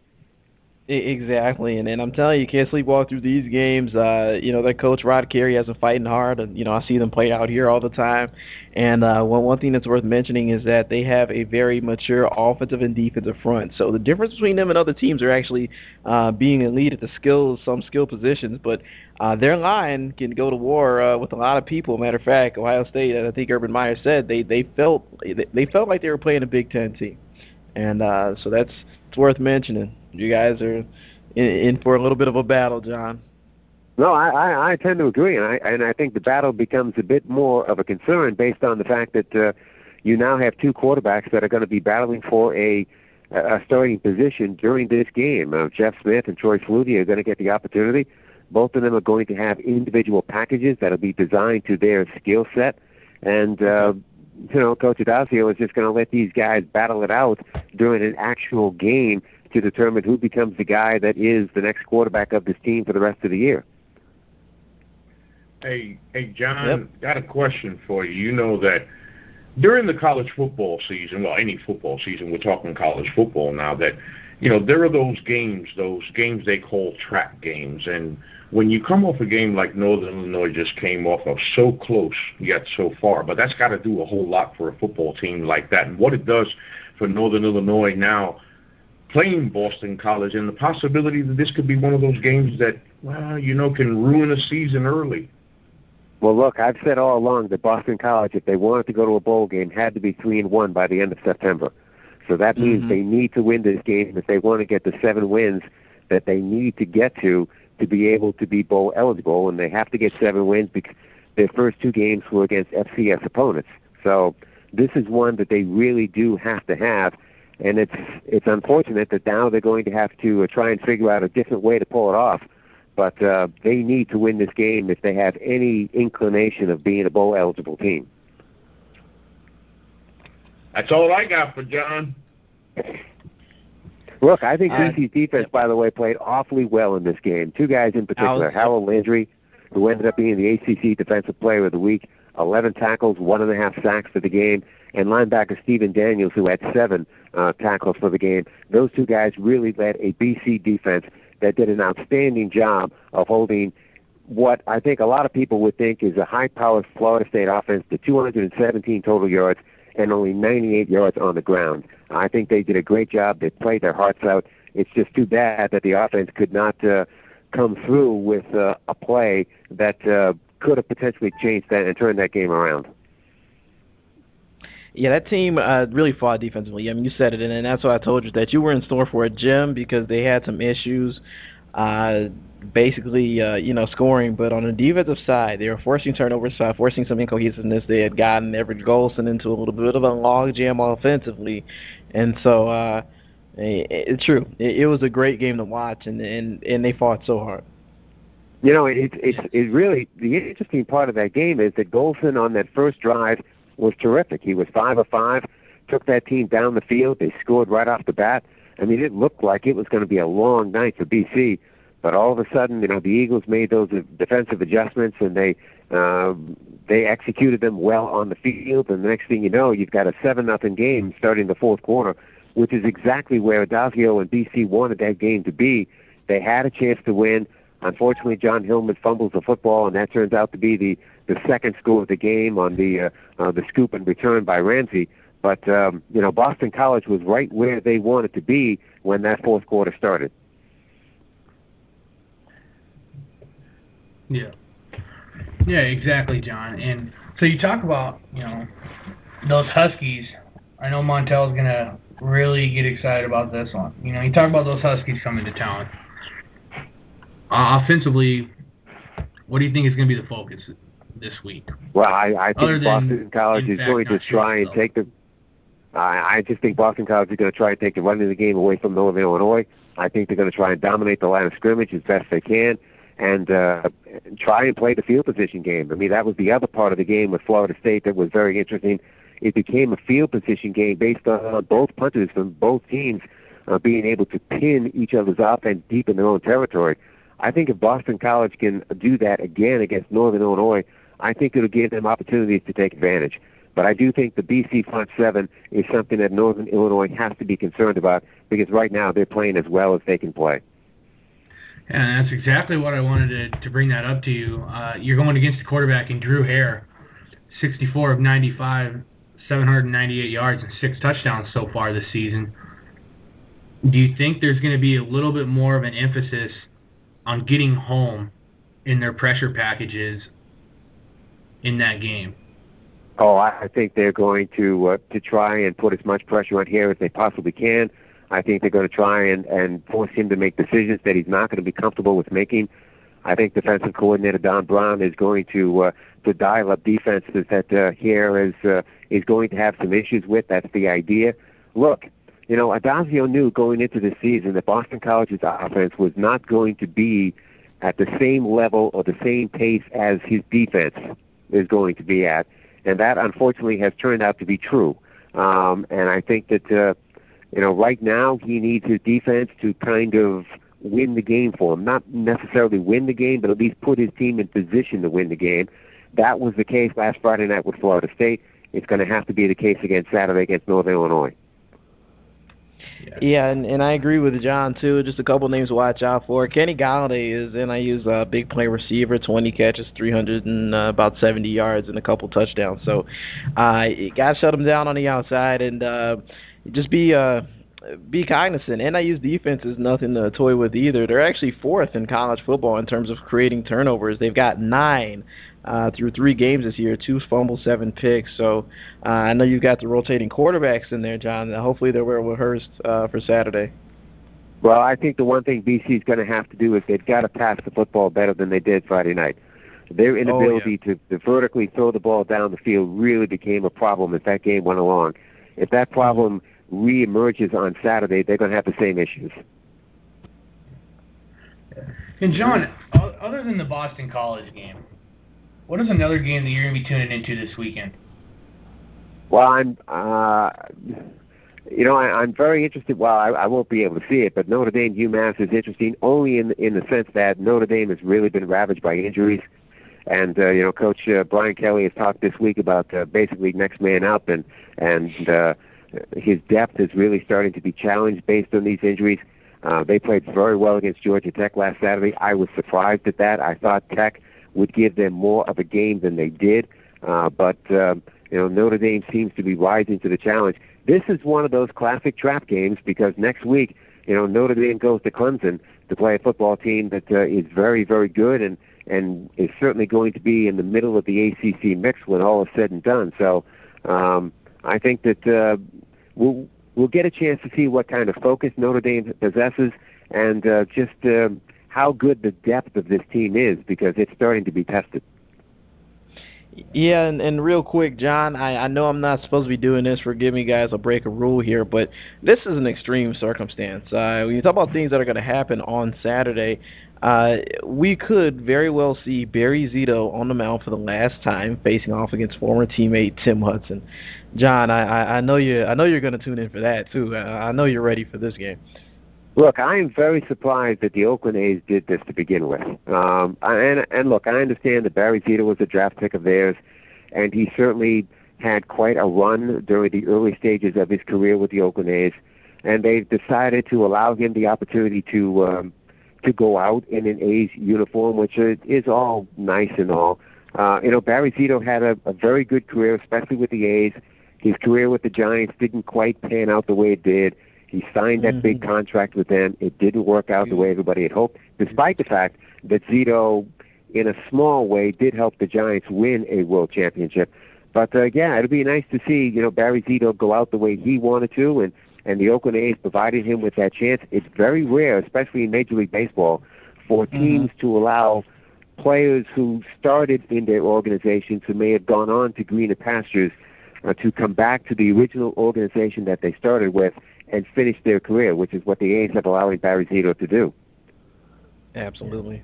S1: Exactly, and and I'm telling you, you can't sleepwalk through these games. Uh, you know, their coach Rod Carey has them fighting hard, and you know I see them play out here all the time. And uh, one one thing that's worth mentioning is that they have a very mature offensive and defensive front. So the difference between them and other teams are actually uh, being elite at the skills, some skill positions, but uh, their line can go to war uh, with a lot of people. Matter of fact, Ohio State, I think Urban Meyer said they they felt they felt like they were playing a Big Ten team, and uh, so that's it's worth mentioning. You guys are in, in for a little bit of a battle, John.
S3: No, I, I, I tend to agree, and I and I think the battle becomes a bit more of a concern based on the fact that uh, you now have two quarterbacks that are going to be battling for a a starting position during this game. Uh, Jeff Smith and Troy Flutie are going to get the opportunity. Both of them are going to have individual packages that'll be designed to their skill set, and uh, you know, Coach Addazio is just going to let these guys battle it out during an actual game to determine who becomes the guy that is the next quarterback of this team for the rest of the year.
S4: Hey, hey, John,
S1: Yep.
S4: got a question for you. You know that during the college football season, well, any football season, we're talking college football now, that, you know, there are those games, those games they call trap games. And when you come off a game like Northern Illinois just came off of so close yet so far, but that's got to do a whole lot for a football team like that. And what it does for Northern Illinois now playing Boston College and the possibility that this could be one of those games that, well, you know, can ruin a season early.
S3: Well, look, I've said all along that Boston College, if they wanted to go to a bowl game, had to be three and one by the end of September. So that means
S1: Mhm.
S3: they need to win this game if they want to get the seven wins that they need to get to to be able to be bowl eligible, and they have to get seven wins because their first two games were against FCS opponents. So this is one that they really do have to have, and it's it's unfortunate that now they're going to have to uh, try and figure out a different way to pull it off. But uh, they need to win this game if they have any inclination of being a bowl eligible team.
S4: That's all I got for John.
S3: Look, I think BC's defense, by the way, played awfully well in this game. Two guys in particular, Harold Landry, who ended up being the ACC Defensive Player of the Week, 11 tackles, one and a half sacks for the game, and linebacker Steven Daniels, who had seven uh, tackles for the game. Those two guys really led a BC defense that did an outstanding job of holding what I think a lot of people would think is a high-powered Florida State offense to 217 total yards and only 98 yards on the ground. I think they did a great job. They played their hearts out. It's just too bad that the offense could not uh, come through with uh, a play that uh, could have potentially changed that and turned that game around.
S1: Yeah, that team uh, really fought defensively. I mean, you said it, and, that's why I told you that you were in store for a gym because they had some issues, uh, basically, uh, you know, scoring. But on the defensive side, they were forcing turnovers, uh, forcing some incohesiveness. They had gotten Everett Golson into a little bit of a logjam offensively, and so uh, it, it's true. It, it was a great game to watch, and and and they fought so hard.
S3: You know, it's it's it really the interesting part of that game is that Golson on that first drive was terrific. He was five of five, took that team down the field. They scored right off the bat. I mean, it looked like it was going to be a long night for BC, but all of a sudden, you know, the Eagles made those defensive adjustments and they uh, they executed them well on the field. And the next thing you know, you've got a seven nothing game starting the fourth quarter, which is exactly where Addazio and BC wanted that game to be. They had a chance to win. Unfortunately, Jon Hilliman fumbles the football, and that turns out to be the the second score of the game on the uh, uh, the scoop and return by Ramsey. But um, you know, Boston College was right where they wanted to be when that fourth quarter started.
S2: Yeah. Yeah, exactly, John. And so you talk about, you know, those Huskies. I know Montel's gonna really get excited about this one. You know, you talk about those Huskies coming to town. Uh, offensively, What do you think is going to be the focus this week?
S3: Well, I, I think Boston College is going to try and take the. I I just think Boston College is going to try and take the running of the game away from Northern Illinois. I think they're going to try and dominate the line of scrimmage as best they can, and uh, try and play the field position game. I mean, that was the other part of the game with Florida State that was very interesting. It became a field position game based on both punters from both teams uh, being able to pin each other's offense deep in their own territory. I think if Boston College can do that again against Northern Illinois, I think it'll give them opportunities to take advantage. But I do think the BC front seven is something that Northern Illinois has to be concerned about because right now they're playing as well as they can play.
S2: And that's exactly what I wanted to, to bring that up to you. Uh, you're going against the quarterback in Drew Hare, 64 of 95, 798 yards and six touchdowns so far this season. Do you think there's going to be a little bit more of an emphasis on getting home in their pressure packages in that game?
S3: Oh, I think they're going to uh, to try and put as much pressure on Hare as they possibly can. I think they're going to try and and force him to make decisions that he's not going to be comfortable with making. I think defensive coordinator Don Brown is going to uh, to dial up defenses that uh, Hare is uh, is going to have some issues with. That's the idea. Look, you know, Addazio knew going into the season that Boston College's offense was not going to be at the same level or the same pace as his defense is going to be at, and that unfortunately has turned out to be true. Um, and I think that uh, you know right now he needs his defense to kind of win the game for him. Not necessarily win the game, but at least put his team in position to win the game. That was the case last Friday night with Florida State. It's going to have to be the case again Saturday against Northern Illinois.
S1: Yeah, and, and I agree with John too. Just a couple names to watch out for. Kenny Golladay is NIU's uh, big play receiver, 20 catches, 300 and uh, about 70 yards, and a couple touchdowns. So, uh, got to shut him down on the outside and uh, just be uh, be cognizant. and NIU's defense is nothing to toy with either. They're actually fourth in college football in terms of creating turnovers. They've got nine uh, through three games this year, two fumbles, seven picks. So uh, I know you've got the rotating quarterbacks in there, John. Uh, hopefully they're well rehearsed uh, for Saturday.
S3: Well, I think the one thing BC is going to have to do is they've got to pass the football better than they did Friday night. Their inability to, to vertically throw the ball down the field really became a problem as that game went along. If that problem reemerges on Saturday, they're going to have the same issues.
S2: And John, other than the Boston College game, what is another game that you're going to be tuning into this weekend?
S3: Well, I'm, uh, you know, I, I'm very interested. Well, I, I won't be able to see it, but Notre Dame UMass is interesting only in in the sense that Notre Dame has really been ravaged by injuries, and uh, you know, Coach uh, Brian Kelly has talked this week about uh, basically next man up, and and uh, his depth is really starting to be challenged based on these injuries. Uh, they played very well against Georgia Tech last Saturday. I was surprised at that. I thought Tech would give them more of a game than they did, uh, but. Uh, you know, Notre Dame seems to be rising to the challenge. This is one of those classic trap games because next week, you know, Notre Dame goes to Clemson to play a football team that uh, is very, very good and and is certainly going to be in the middle of the ACC mix when all is said and done. So, um, I think that uh, we'll we'll get a chance to see what kind of focus Notre Dame possesses and uh, just uh, how good the depth of this team is because it's starting to be tested.
S1: Yeah, and, and real quick, John, I, I know I'm not supposed to be doing this for giving you guys a break a rule here, but this is an extreme circumstance. Uh, when you talk about things that are going to happen on Saturday, uh, we could very well see Barry Zito on the mound for the last time, facing off against former teammate Tim Hudson. John, I, I, I know you I know you're going to tune in for that too. I, I know you're ready for this game.
S3: Look, I am very surprised that the Oakland A's did this to begin with. Um, and and look, I understand that Barry Zito was a draft pick of theirs, and he certainly had quite a run during the early stages of his career with the Oakland A's. And they've decided to allow him the opportunity to um, to go out in an A's uniform, which is all nice and all. Uh, you know, Barry Zito had a, a very good career, especially with the A's. His career with the Giants didn't quite pan out the way it did. He signed that big contract with them. It didn't work out the way everybody had hoped, despite the fact that Zito, in a small way, did help the Giants win a world championship. But uh, yeah, it'd be nice to see you know Barry Zito go out the way he wanted to, and and the Oakland A's provided him with that chance. It's very rare, especially in Major League Baseball, for teams to allow players who started in their organizations who may have gone on to greener pastures uh, to come back to the original organization that they started with and finish their career, which is what the A's have allowing Barry Zito to do.
S1: Absolutely.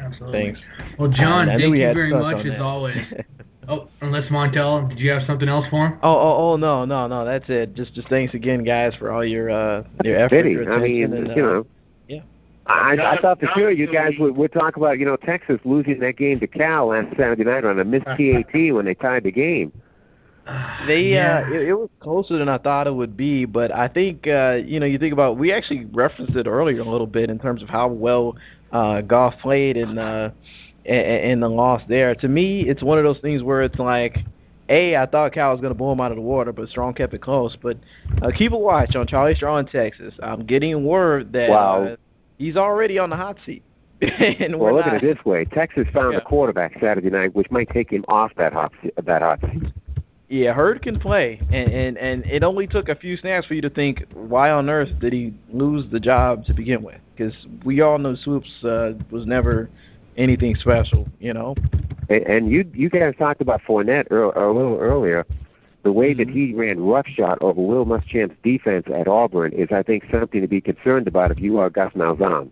S2: Absolutely.
S1: Thanks.
S2: Well, John,
S1: Um, I knew
S2: thank
S1: we
S2: you very much as
S1: that.
S2: always. oh, unless Montel, did you have something else for him?
S1: Oh, oh, oh, no, no, no. That's it. Just, just thanks again, guys, for all your uh, your effort,
S3: Pity.
S1: your
S3: I mean,
S1: attention, and, uh,
S3: you know.
S1: yeah.
S3: I, I thought for sure you guys
S4: really.
S3: would, would talk about, you know, Texas losing that game to Cal last Saturday night on a missed PAT when they tied the game.
S1: They
S2: Yeah.
S1: uh it, it was closer than I thought it would be, but I think uh you know, you think about we actually referenced it earlier a little bit in terms of how well uh Goff played in uh in, in the loss there. To me, it's one of those things where it's like a, I thought Cal was going to blow him out of the water, but Strong kept it close. But uh, keep a watch on Charlie Strong in Texas. I'm getting word that
S3: Wow.
S1: uh, he's already on the hot seat. and
S3: Well, look
S1: not,
S3: at it this way: Texas found
S1: Yeah.
S3: a quarterback Saturday night, which might take him off that hot se- that hot seat.
S1: Yeah, Heard can play, and, and and it only took a few snaps for you to think, why on earth did he lose the job to begin with? Because we all know Swoopes uh, was never anything special, you know.
S3: And, and you you guys talked about Fournette a little earlier. The way that he ran roughshod over Will Muschamp's defense at Auburn is, I think, something to be concerned about if you are Gus Malzahn.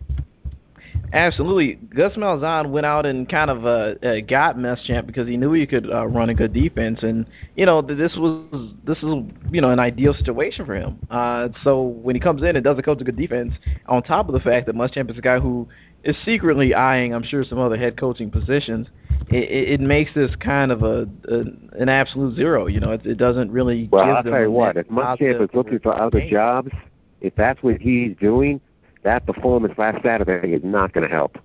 S1: Absolutely, Gus Malzahn went out and kind of uh, uh, got Muschamp because he knew he could uh, run a good defense, and you know this was this is you know an ideal situation for him. Uh, so when he comes in and does a coach a good defense, on top of the fact that Muschamp is a guy who is secretly eyeing, I'm sure, some other head coaching positions, it, it, it makes this kind of a, a an absolute zero. You know, it, it doesn't really.
S3: Well,
S1: give
S3: I'll tell you what: if Muschamp is looking for other
S1: game.
S3: jobs, if that's what he's doing, that performance last Saturday is not going to help.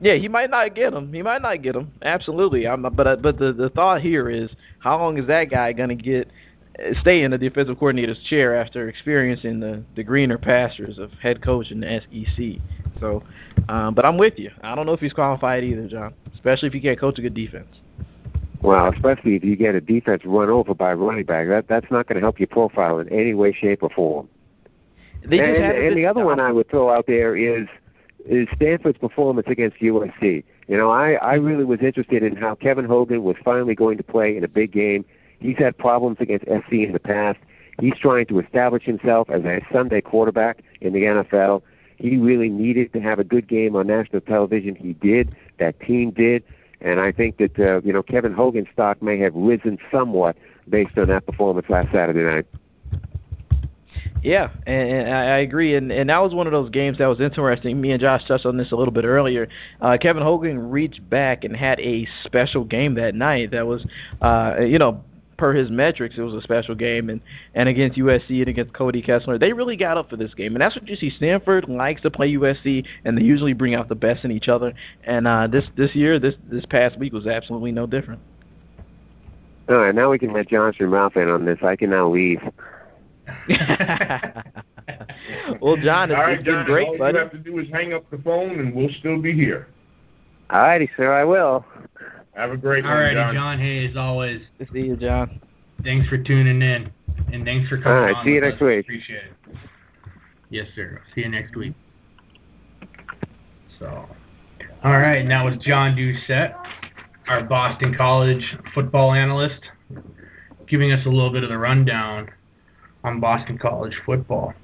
S1: Yeah, he might not get him. He might not get him. Absolutely. I'm, but uh, but the the thought here is how long is that guy going to get uh, stay in the defensive coordinator's chair after experiencing the the greener pastures of head coach in the SEC? So, um, but I'm with you. I don't know if he's qualified either, John. Especially if you can't coach a good defense.
S3: Well, especially if you get a defense run over by a running back, that that's not going to help your profile in any way, shape, or form.
S1: They
S3: and and the other one I would throw out there is is Stanford's performance against USC. You know, I I really was interested in how Kevin Hogan was finally going to play in a big game. He's had problems against SC in the past. He's trying to establish himself as a Sunday quarterback in the NFL. He really needed to have a good game on national television. He did. That team did. And I think that uh, you know Kevin Hogan's stock may have risen somewhat based on that performance last Saturday night.
S1: Yeah, and, and I agree, and and that was one of those games that was interesting. Me and Josh touched on this a little bit earlier. Uh, Kevin Hogan reached back and had a special game that night. That was, uh, you know, per his metrics, it was a special game, and and against USC and against Cody Kessler, they really got up for this game, and that's what you see. Stanford likes to play USC, and they usually bring out the best in each other. And uh, this this year, this this past week was absolutely no different.
S3: All right, now we can let Johnson mouth in on this. I can now leave.
S1: well, John, it's,
S4: All right,
S1: it's been
S4: John,
S1: great,
S4: all
S1: buddy.
S4: you have to do is hang up the phone, and we'll still be here.
S3: All righty, sir, I will.
S4: Have a great one,
S2: Alrighty,
S4: John.
S2: John. Hey, as always,
S1: Good to see you, John.
S2: thanks for tuning in, and thanks for coming
S3: All right,
S2: on
S3: see you next
S2: us.
S3: week.
S2: Appreciate it. Yes, sir. See you next week. So, all right, and that was John Doucette, our Boston College football analyst, giving us a little bit of the rundown on Boston College football.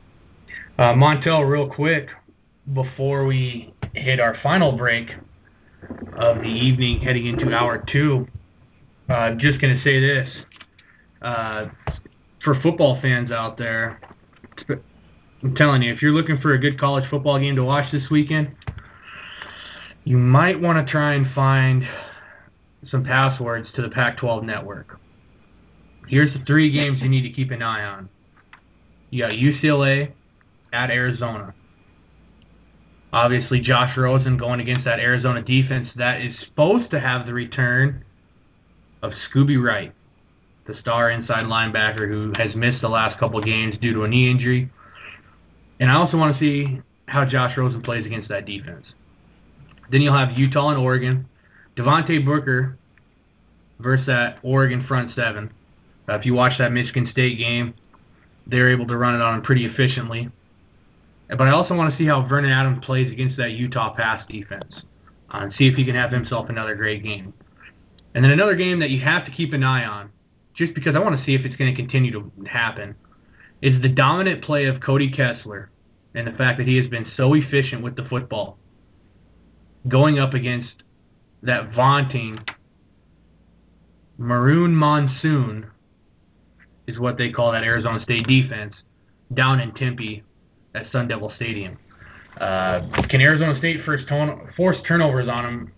S2: Uh, Montel, real quick, before we hit our final break of the evening, heading into hour two, uh, I'm just going to say this. Uh, for football fans out there, I'm telling you, if you're looking for a good college football game to watch this weekend, you might want to try and find some passwords to the Pac 12 network. Here's the three games you need to keep an eye on. You got UCLA at Arizona. Obviously, Josh Rosen going against that Arizona defense that is supposed to have the return of Scooby Wright, the star inside linebacker who has missed the last couple games due to a knee injury. And I also want to see how Josh Rosen plays against that defense. Then you'll have Utah and Oregon. Devontae Booker versus that Oregon front seven. Uh, if you watch that Michigan State game, they're able to run it on him pretty efficiently. But I also want to see how Vernon Adams plays against that Utah pass defense. uh, and see if he can have himself another great game. And then another game that you have to keep an eye on, just because I want to see if it's going to continue to happen, is the dominant play of Cody Kessler and the fact that he has been so efficient with the football going up against that vaunting Maroon Monsoon is what they call that Arizona State defense down in Tempe at Sun Devil Stadium. Uh, can Arizona State first force turnovers on them?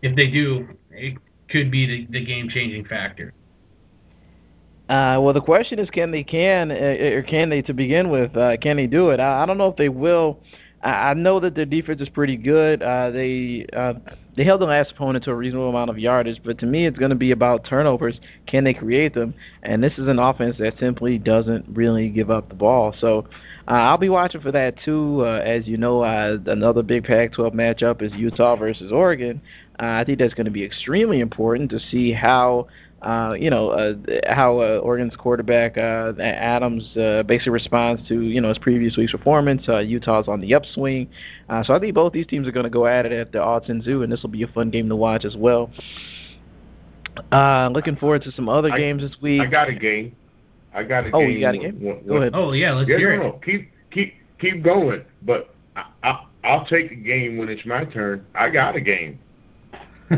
S2: If they do, it could be the, the game-changing factor.
S1: Uh, well, the question is, can they can uh, or can they to begin with? Uh, can they do it? I, I don't know if they will. I, I know that their defense is pretty good. Uh, they uh, they held the last opponent to a reasonable amount of yardage, but to me, it's going to be about turnovers. Can they create them? And this is an offense that simply doesn't really give up the ball. So uh, I'll be watching for that too. Uh, as you know, uh, another big Pac-12 matchup is Utah versus Oregon. Uh, I think that's going to be extremely important to see how uh, you know, uh, how uh, Oregon's quarterback uh, Adams uh, basically responds to you know his previous week's performance. Uh, Utah's on the upswing, uh, so I think both these teams are going to go at it at the Autzen Zoo, and this will be a fun game to watch as well. Uh, looking forward to some other
S4: I,
S1: games this week.
S4: I got a game. I got a
S1: oh,
S4: game.
S1: you got a game?
S4: When, when,
S1: go ahead.
S2: Oh yeah, let's
S4: yeah,
S2: hear
S4: no,
S2: it.
S4: no, keep keep keep going. But I, I, I'll take a game when it's my turn. I got a game.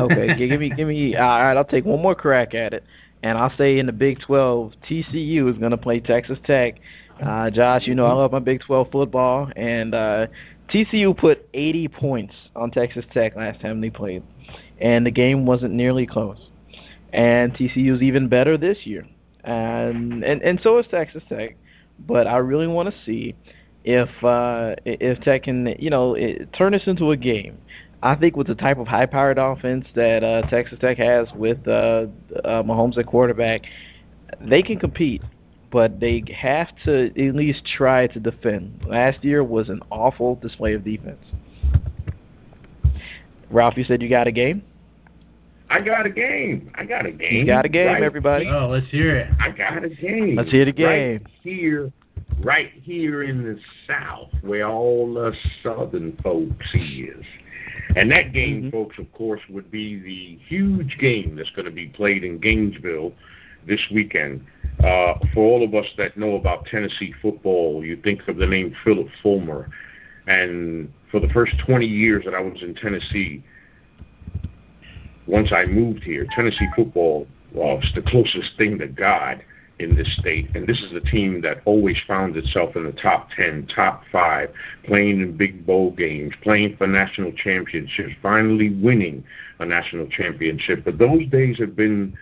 S1: Okay, give me give me. All right, I'll take one more crack at it and I'll say in the Big 12, TCU is going to play Texas Tech. Uh, Josh, you know I love my Big 12 football, and uh, TCU put 80 points on Texas Tech last time they played, and the game wasn't nearly close. And TCU is even better this year, and and and so is Texas Tech. But I really want to see if uh, if Tech can you know it, turn this into a game. I think with the type of high-powered offense that uh, Texas Tech has with uh, uh, Mahomes at quarterback, they can compete, but they have to at least try to defend. Last year was an awful display of defense. Ralph, you said you got a game.
S4: I got a game. I got a game.
S1: You got a game,
S4: right
S1: everybody.
S2: Oh, let's hear it.
S4: I got a game.
S1: Let's hear the game.
S4: Right here, right here in the South, where all the Southern folks is. And that game,
S1: mm-hmm.
S4: folks, of course, would be the huge game that's going to be played in Gainesville this weekend. Uh, for all of us that know about Tennessee football, you think of the name Phillip Fulmer. And for the first 20 years that I was in Tennessee, once I moved here, Tennessee football was the closest thing to God in this state. And this is a team that always found itself in the top 10, top 5, playing in big bowl games, playing for national championships, finally winning a national championship. But those days have been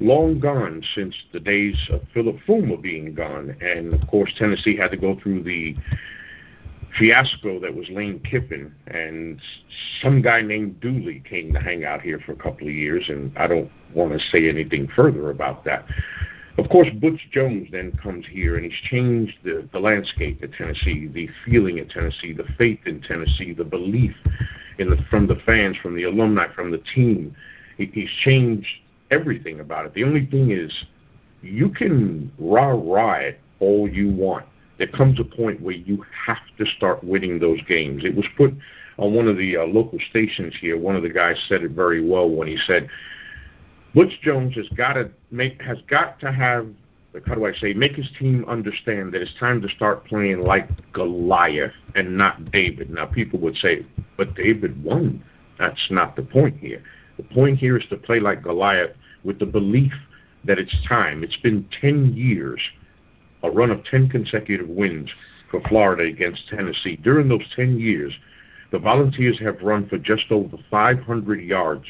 S4: long gone since the days of Phillip Fulmer being gone. And of course, Tennessee had to go through the fiasco that was Lane Kiffin, and some guy named Dooley came to hang out here for a couple of years, and I don't want to say anything further about that. Of course, Butch Jones then comes here, and he's changed the, the landscape at Tennessee, the feeling at Tennessee, the faith in Tennessee, the belief in the, from the fans, from the alumni, from the team. He, he's changed everything about it. The only thing is, you can rah-rah it all you want. There comes a point where you have to start winning those games. It was put on one of the uh, local stations here. One of the guys said it very well when he said, Butch Jones has got to make has got to have how do I say make his team understand that it's time to start playing like Goliath and not David. Now people would say, but David won. That's not the point here. The point here is to play like Goliath with the belief that it's time. It's been 10 years, a run of 10 consecutive wins for Florida against Tennessee. During those 10 years, the Volunteers have run for just over 500 yards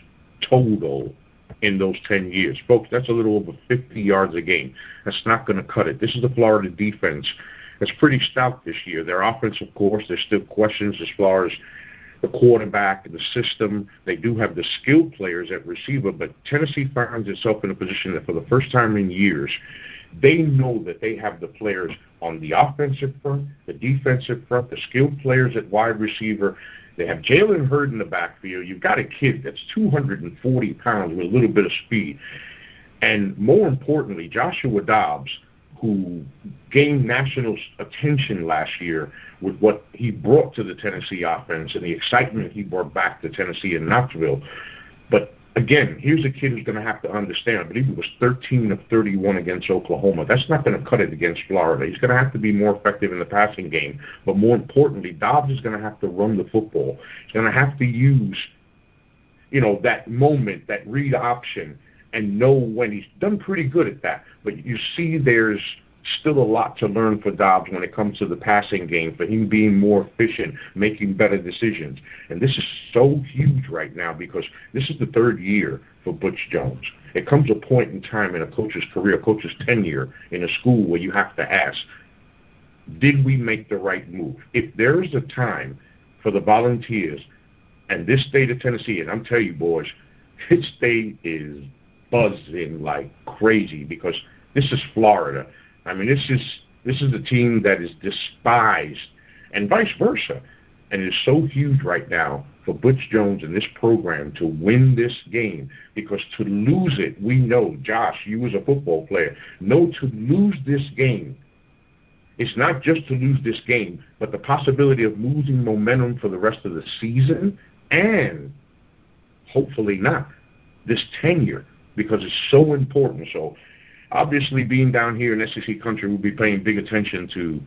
S4: total in those 10 years. Folks, that's a little over 50 yards a game. That's not going to cut it. This is the Florida defense that's pretty stout this year. Their offense, of course, there's still questions as far as the quarterback and the system. They do have the skilled players at receiver, but Tennessee finds itself in a position that for the first time in years, they know that they have the players on the offensive front, the defensive front, the skilled players at wide receiver. They have Jalen Hurd in the backfield. You've got a kid that's 240 pounds with a little bit of speed. And more importantly, Joshua Dobbs, who gained national attention last year with what he brought to the Tennessee offense and the excitement he brought back to Tennessee and Knoxville. But again, here's a kid who's going to have to understand. I believe it was 13 of 31 against Oklahoma. That's not going to cut it against Florida. He's going to have to be more effective in the passing game. But more importantly, Dobbs is going to have to run the football. He's going to have to use, you know, that moment, that read option, and know when he's done pretty good at that. But you see, there's still a lot to learn for Dobbs when it comes to the passing game, for him being more efficient, making better decisions. And this is so huge right now because this is the third year for Butch Jones. It comes a point in time in a coach's career, a coach's tenure in a school where you have to ask, did we make the right move? If there is a time for the volunteers and this state of Tennessee, and I'm telling you, boys, this state is buzzing like crazy because this is Florida. I mean, this is this is a team that is despised, and vice versa. And is so huge right now for Butch Jones and this program to win this game because to lose it, we know, Josh, you as a football player, know to lose this game. It's not just to lose this game, but the possibility of losing momentum for the rest of the season and hopefully not this tenure because it's so important. So obviously being down here in SEC country, we'll be paying big attention to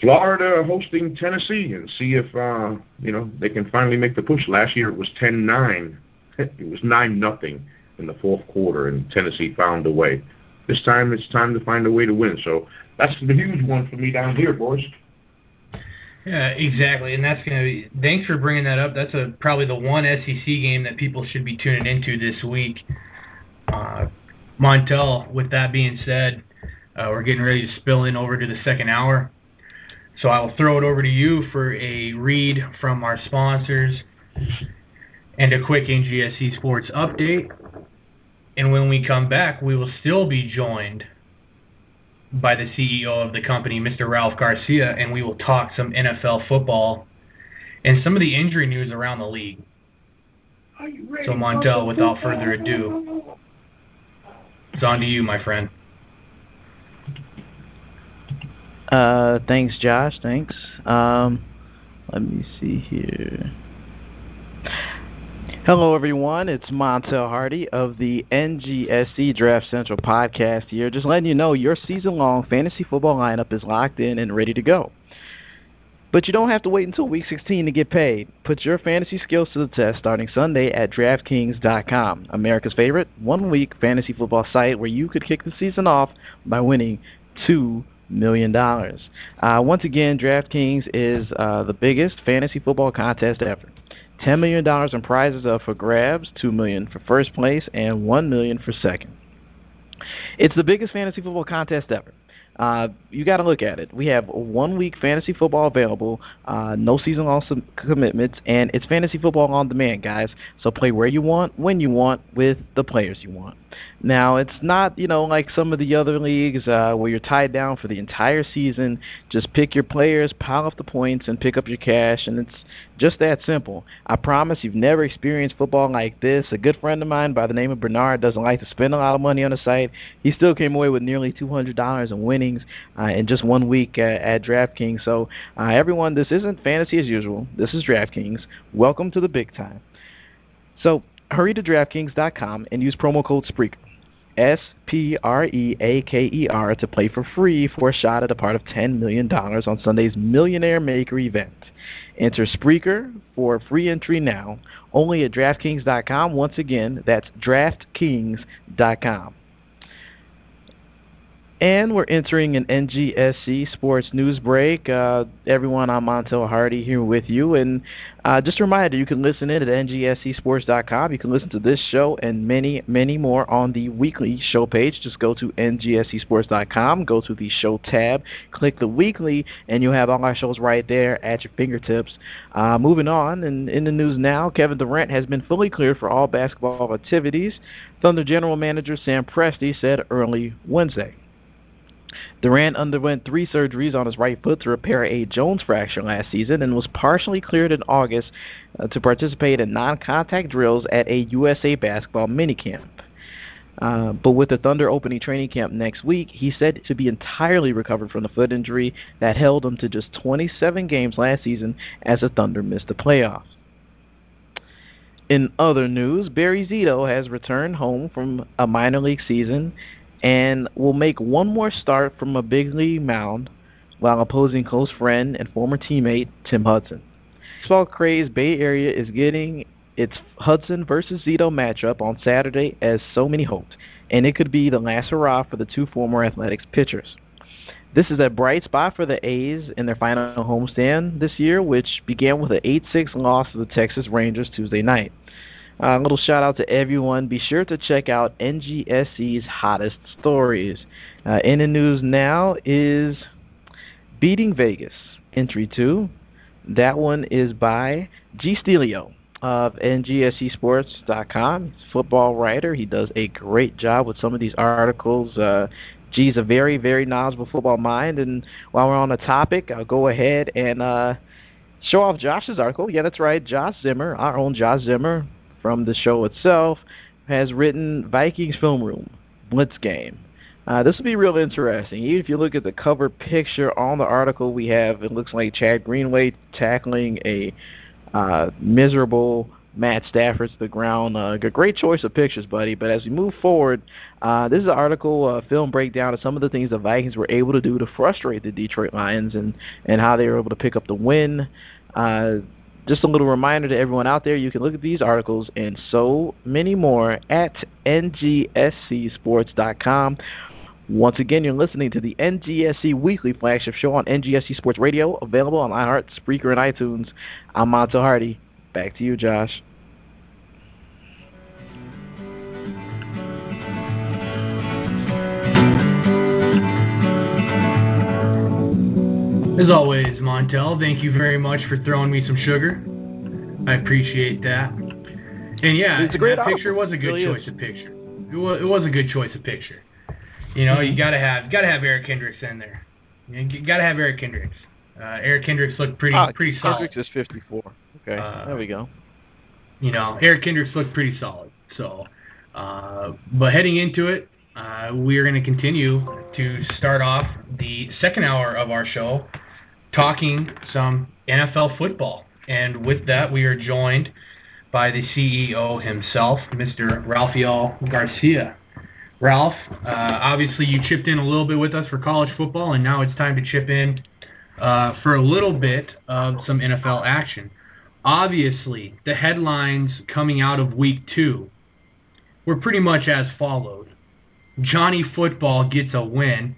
S4: Florida hosting Tennessee and see if uh, you know they can finally make the push. Last year it was 10-9. It was 9 nothing in the fourth quarter, and Tennessee found a way. This time it's time to find a way to win. So that's the huge one for me down here, boys.
S2: Yeah, exactly, and that's gonna be. Thanks for bringing that up. That's a probably the one SEC game that people should be tuning into this week. Uh, Montel, with that being said, uh, we're getting ready to spill in over to the second hour. So I will throw it over to you for a read from our sponsors and a quick NGSC Sports update. And when we come back, we will still be joined by the CEO of the company, Mr. Ralph Garcia, and we will talk some NFL football and some of the injury news around the league. So, Montel, without further ado, it's on to you, my friend.
S1: Uh, thanks, Josh. Thanks. Um, let me see here. Hello, everyone. It's Montel Hardy of the NGSC Draft Central podcast here. Just letting you know your season long fantasy football lineup is locked in and ready to go. But you don't have to wait until week 16 to get paid. Put your fantasy skills to the test starting Sunday at DraftKings.com, America's favorite one week fantasy football site where you could kick the season off by winning $2 million. Uh, once again, DraftKings is uh, the biggest fantasy football contest ever. $10 million in prizes up for grabs, 2 million for first place, and 1 million for second. It's the biggest fantasy football contest ever. Uh, you got to look at it. We have one week fantasy football available, uh, no season long commitments, and it's fantasy football on demand, guys. So play where you want, when you want, with the players you want. Now, it's not, you know, like some of the other leagues uh, where you're tied down for the entire season. Just pick your players, pile up the points, and pick up your cash, and it's just that simple. I promise you've never experienced football like this. A good friend of mine by the name of Bernard doesn't like to spend a lot of money on the site. He still came away with nearly $200 in winnings uh, in just one week uh, at DraftKings. So, uh, everyone, this isn't fantasy as usual. This is DraftKings. Welcome to the big time. So, hurry to DraftKings.com and use promo code Spreaker. S P R E A K E R to play for free for a shot at a part of $10 million on Sunday's Millionaire Maker event. Enter Spreaker for free entry now, only at DraftKings.com. Once again, that's DraftKings.com. And we're entering an NGSC sports news break. Uh, everyone, I'm Montel Hardy here with you. And uh, just a reminder, you can listen in at ngscsports.com. You can listen to this show and many, many more on the weekly show page. Just go to ngscsports.com, go to the show tab, click the weekly, and you'll have all our shows right there at your fingertips. Uh, moving on, and in the news now, Kevin Durant has been fully cleared for all basketball activities. Thunder General Manager Sam Presti said early Wednesday. Durant underwent three surgeries on his right foot to repair a Jones fracture last season and was partially cleared in August uh, to participate in non-contact drills at a USA basketball minicamp. Uh, but with the Thunder opening training camp next week, he's said to be entirely recovered from the foot injury that held him to just 27 games last season as the Thunder missed the playoffs. In other news, Barry Zito has returned home from a minor league season and will make one more start from a big league mound while opposing close friend and former teammate Tim Hudson. Baseball craze Bay Area is getting its Hudson versus Zito matchup on Saturday as so many hoped, and it could be the last hurrah for the two former Athletics pitchers. This is a bright spot for the A's in their final homestand this year, which began with an 8-6 loss to the Texas Rangers Tuesday night. Uh, a little shout out to everyone. Be sure to check out NGSC's hottest stories. Uh, in the news now is Beating Vegas, entry 2. That one is by G. Stelio of NGSCSports.com. He's a football writer. He does a great job with some of these articles. Uh, G's a very, very knowledgeable football mind. And while we're on the topic, I'll go ahead and uh, show off Josh's article. Yeah, that's right. Josh Zimmer, our own Josh Zimmer from the show itself, has written Vikings Film Room, Blitz Game. Uh, this will be real interesting. Even if you look at the cover picture on the article we have, it looks like Chad Greenway tackling a uh, miserable Matt Stafford to the ground. Uh, a great choice of pictures, buddy. But as we move forward, uh, this is an article, uh, film breakdown of some of the things the Vikings were able to do to frustrate the Detroit Lions and and how they were able to pick up the win. Uh, just a little reminder to everyone out there, you can look at these articles and so many more at ngscsports.com. Once again, you're listening to the NGSC Weekly Flagship Show on NGSC Sports Radio, available on iHeart, Spreaker, and iTunes. I'm Montel Hardy. Back to you, Josh.
S2: As always, Montel, thank you very much for throwing me some sugar. I appreciate that. And yeah,
S1: It's a great
S2: that picture was a good
S1: really
S2: choice
S1: is.
S2: of picture. It was, it was a good choice of picture. You know,
S1: Mm-hmm.
S2: you gotta have gotta have Eric Hendricks in there. You gotta have Eric Hendricks. Uh, Eric Hendricks looked pretty
S1: Ah,
S2: pretty solid.
S1: Hendricks is 54. Okay,
S2: Uh,
S1: there we go.
S2: you know, Eric Kendricks looked pretty solid. So, uh, but heading into it, uh, we are going to continue to start off the second hour of our show talking some NFL football. And with that, we are joined by the CEO himself, Mr. Rafael Garcia. Ralph, uh, obviously you chipped in a little bit with us for college football, and now it's time to chip in uh, for a little bit of some NFL action obviously the headlines coming out of week two were pretty much as followed. Johnny Football gets a win.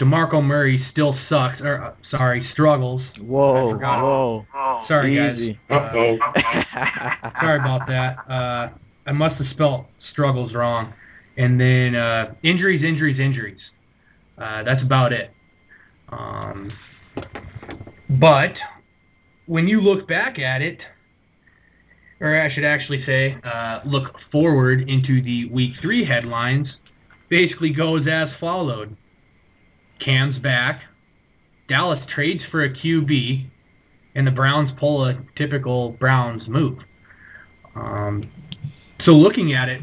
S2: DeMarco Murray still sucks, or uh, sorry, struggles. I
S1: Whoa,
S2: forgot.
S1: whoa.
S2: Sorry
S1: Easy.
S2: guys. Uh, sorry about that. Uh, I must have spelled struggles wrong. And then uh, injuries, injuries, injuries. Uh, that's about it. Um, but when you look back at it, or I should actually say, uh, look forward into the week three headlines, basically goes as followed. Cam's back. Dallas trades for a QB, and the Browns pull a typical Browns move. Um, so looking at it,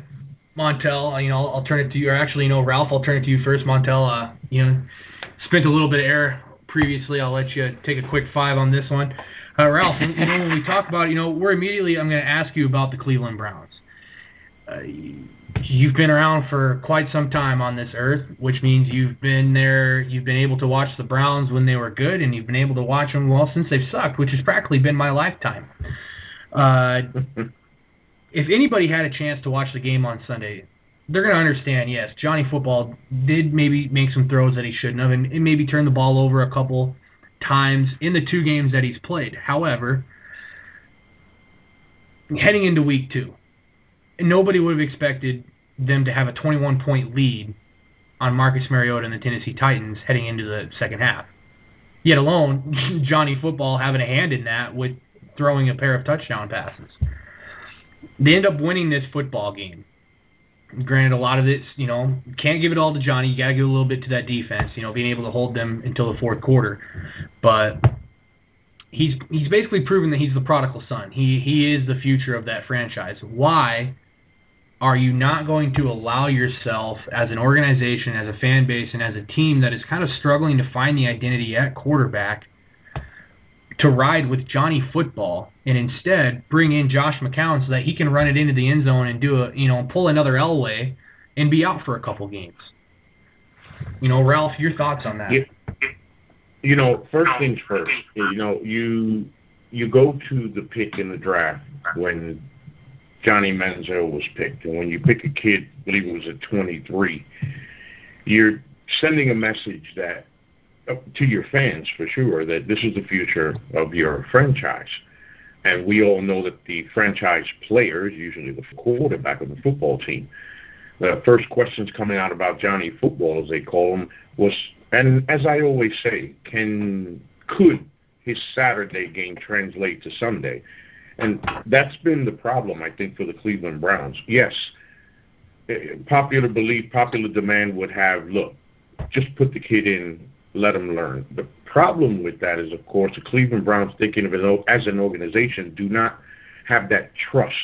S2: Montel, you know, I'll turn it to you. Or actually, you know, Ralph, I'll turn it to you first. Montel, uh, you know, spent a little bit of air previously. I'll let you take a quick five on this one. Uh, Ralph, you know, when we talk about, you know, we're immediately, I'm going to ask you about the Cleveland Browns. You've been around for quite some time on this earth, which means you've been there, you've been able to watch the Browns when they were good, and you've been able to watch them well since they've sucked, which has practically been my lifetime. Uh, if anybody had a chance to watch the game on Sunday, they're going to understand, yes, Johnny Football did maybe make some throws that he shouldn't have, and, and maybe turn the ball over a couple times in the two games that he's played. However, heading into week two, nobody would have expected them to have a 21 point lead on Marcus Mariota and the Tennessee Titans heading into the second half. Yet alone, Johnny Football having a hand in that with throwing a pair of touchdown passes. They end up winning this football game. Granted, a lot of it, you know, can't give it all to Johnny. You got to give a little bit to that defense, you know, being able to hold them until the fourth quarter. But he's he's basically proven that he's the prodigal son. He he is the future of that franchise. Why are you not going to allow yourself as an organization, as a fan base, and as a team that is kind of struggling to find the identity at quarterback to ride with Johnny football and instead bring in Josh McCown so that he can run it into the end zone and do a you know pull another Elway and be out for a couple games. You know, Ralph, your thoughts on that?
S4: You, know, first things first. You know, you you go to the pick in the draft when Johnny Manziel was picked, and when you pick a kid, I believe it was at 23, you're sending a message that uh, to your fans for sure that this is the future of your franchise. And we all know that the franchise player is usually the quarterback of the football team. The first questions coming out about Johnny Football, as they call him, was, and as I always say, can could his Saturday game translate to Sunday? And that's been the problem, I think, for the Cleveland Browns. Yes, eh, popular belief, popular demand would have, look, just put the kid in, let him learn. The problem with that is, of course, the Cleveland Browns, thinking of it as an organization, do not have that trust.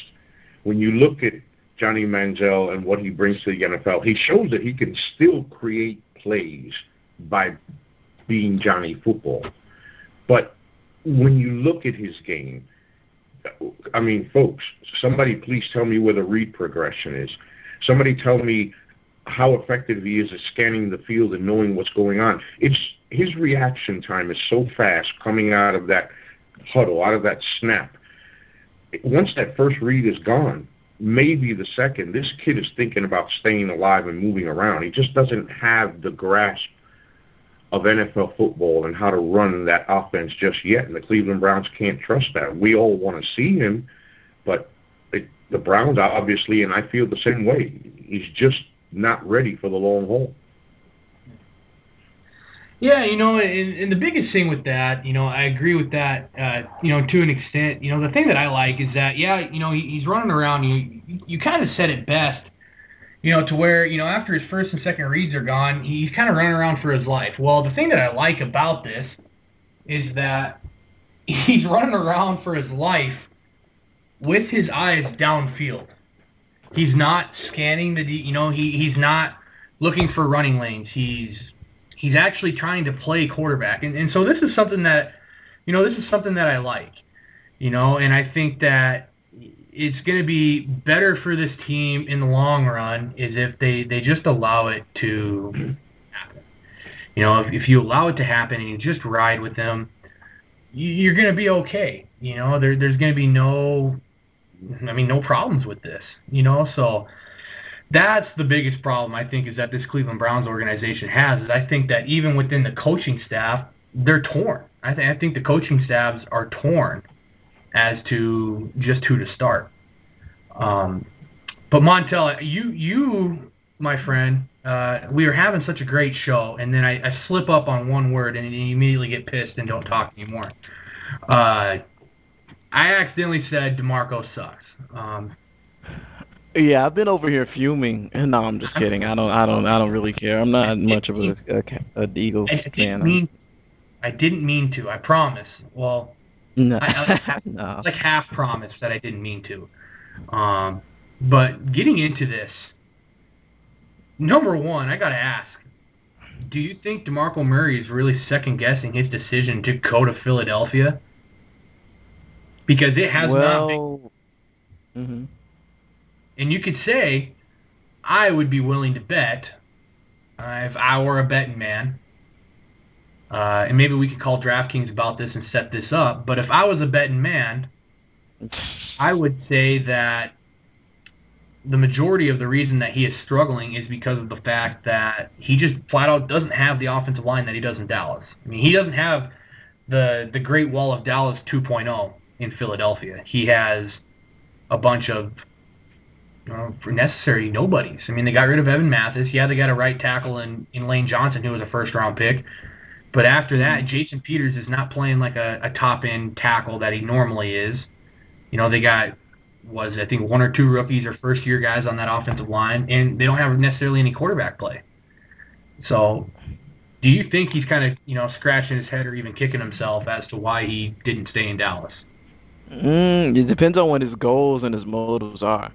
S4: When you look at Johnny Manziel and what he brings to the NFL, he shows that he can still create plays by being Johnny Football. But when you look at his game, I mean, folks, somebody please tell me where the read progression is. Somebody tell me how effective he is at scanning the field and knowing what's going on. It's his reaction time is so fast coming out of that huddle, out of that snap. Once that first read is gone, maybe the second, this kid is thinking about staying alive and moving around. He just doesn't have the grasp of NFL football and how to run that offense just yet. And the Cleveland Browns can't trust that. We all want to see him, but it, the Browns obviously, and I feel the same way. He's just not ready for the long haul.
S2: Yeah, you know, and, and the biggest thing with that, you know, I agree with that, uh, you know, to an extent. You know, the thing that I like is that, yeah, you know, he, he's running around. You you kind of said it best you know, to where, you know, after his first and second reads are gone, he's kind of running around for his life. Well, the thing that I like about this is that he's running around for his life with his eyes downfield. He's not scanning the, you know, he he's not looking for running lanes. He's he's actually trying to play quarterback, and and so this is something that, you know, this is something that I like, you know, and I think that it's going to be better for this team in the long run is if they they just allow it to happen. You know, if if you allow it to happen and you just ride with them, you're going to be okay. You know, there there's going to be no I mean no problems with this. You know, so that's the biggest problem I think is that this Cleveland Browns organization has is I think that even within the coaching staff, they're torn. I, th- I think the coaching staffs are torn as to just who to start. Um, but Montel, you you my friend, uh, we were having such a great show, and then I, I slip up on one word, and you immediately get pissed and don't talk anymore. Uh, I accidentally said Demarco sucks. Um,
S1: yeah, I've been over here fuming. No, I'm just kidding. I don't, I don't, I don't really care. I'm not much of a, a, a Eagles
S2: I, I
S1: fan.
S2: Mean, I didn't mean to. I promise. Well,
S1: no.
S2: I, I like, half, no. like half promise that I didn't mean to. Um, but getting into this, number one, I got to ask, do you think DeMarco Murray is really second guessing his decision to go to Philadelphia? Because it has
S1: well,
S2: not
S1: been. Mm-hmm.
S2: And you could say, I would be willing to bet, uh, if I were a betting man, uh, and maybe we could call DraftKings about this and set this up. But if I was a betting man, I would say that the majority of the reason that he is struggling is because of the fact that he just flat out doesn't have the offensive line that he does in Dallas. I mean, he doesn't have the the Great Wall of Dallas 2.0 in Philadelphia. He has a bunch of you know, necessary nobodies. I mean, they got rid of Evan Mathis. Yeah, they got a right tackle in, in Lane Johnson, who was a first round pick. But after that. Jason Peters is not playing like a, a top end tackle that he normally is. You know, they got was I think one or two rookies or first year guys on that offensive line, and they don't have necessarily any quarterback play. So, do you think he's kind of you know scratching his head or even kicking himself as to why he didn't stay in Dallas?
S1: Mm, it depends on what his goals and his motives are.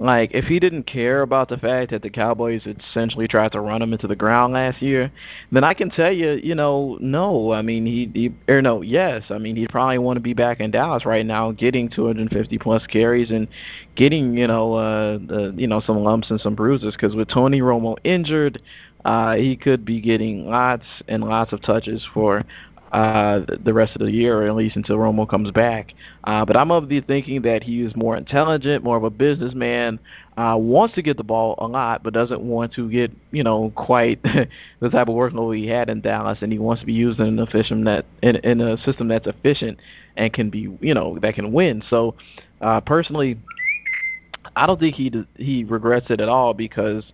S1: Like, if he didn't care about the fact that the Cowboys essentially tried to run him into the ground last year, then I can tell you, you know, no. I mean, he, he or no, yes. I mean, he'd probably want to be back in Dallas right now, getting 250 plus carries and getting, you know, uh, uh you know, some lumps and some bruises. Because with Tony Romo injured, uh, he could be getting lots and lots of touches for uh, the rest of the year, or at least until Romo comes back. Uh, but I'm of the thinking that he is more intelligent, more of a businessman, uh, wants to get the ball a lot, but doesn't want to get you know quite the type of workload he had in Dallas, and he wants to be used in an efficient that in, in a system that's efficient and can be you know that can win. So uh, personally, I don't think he he regrets it at all because.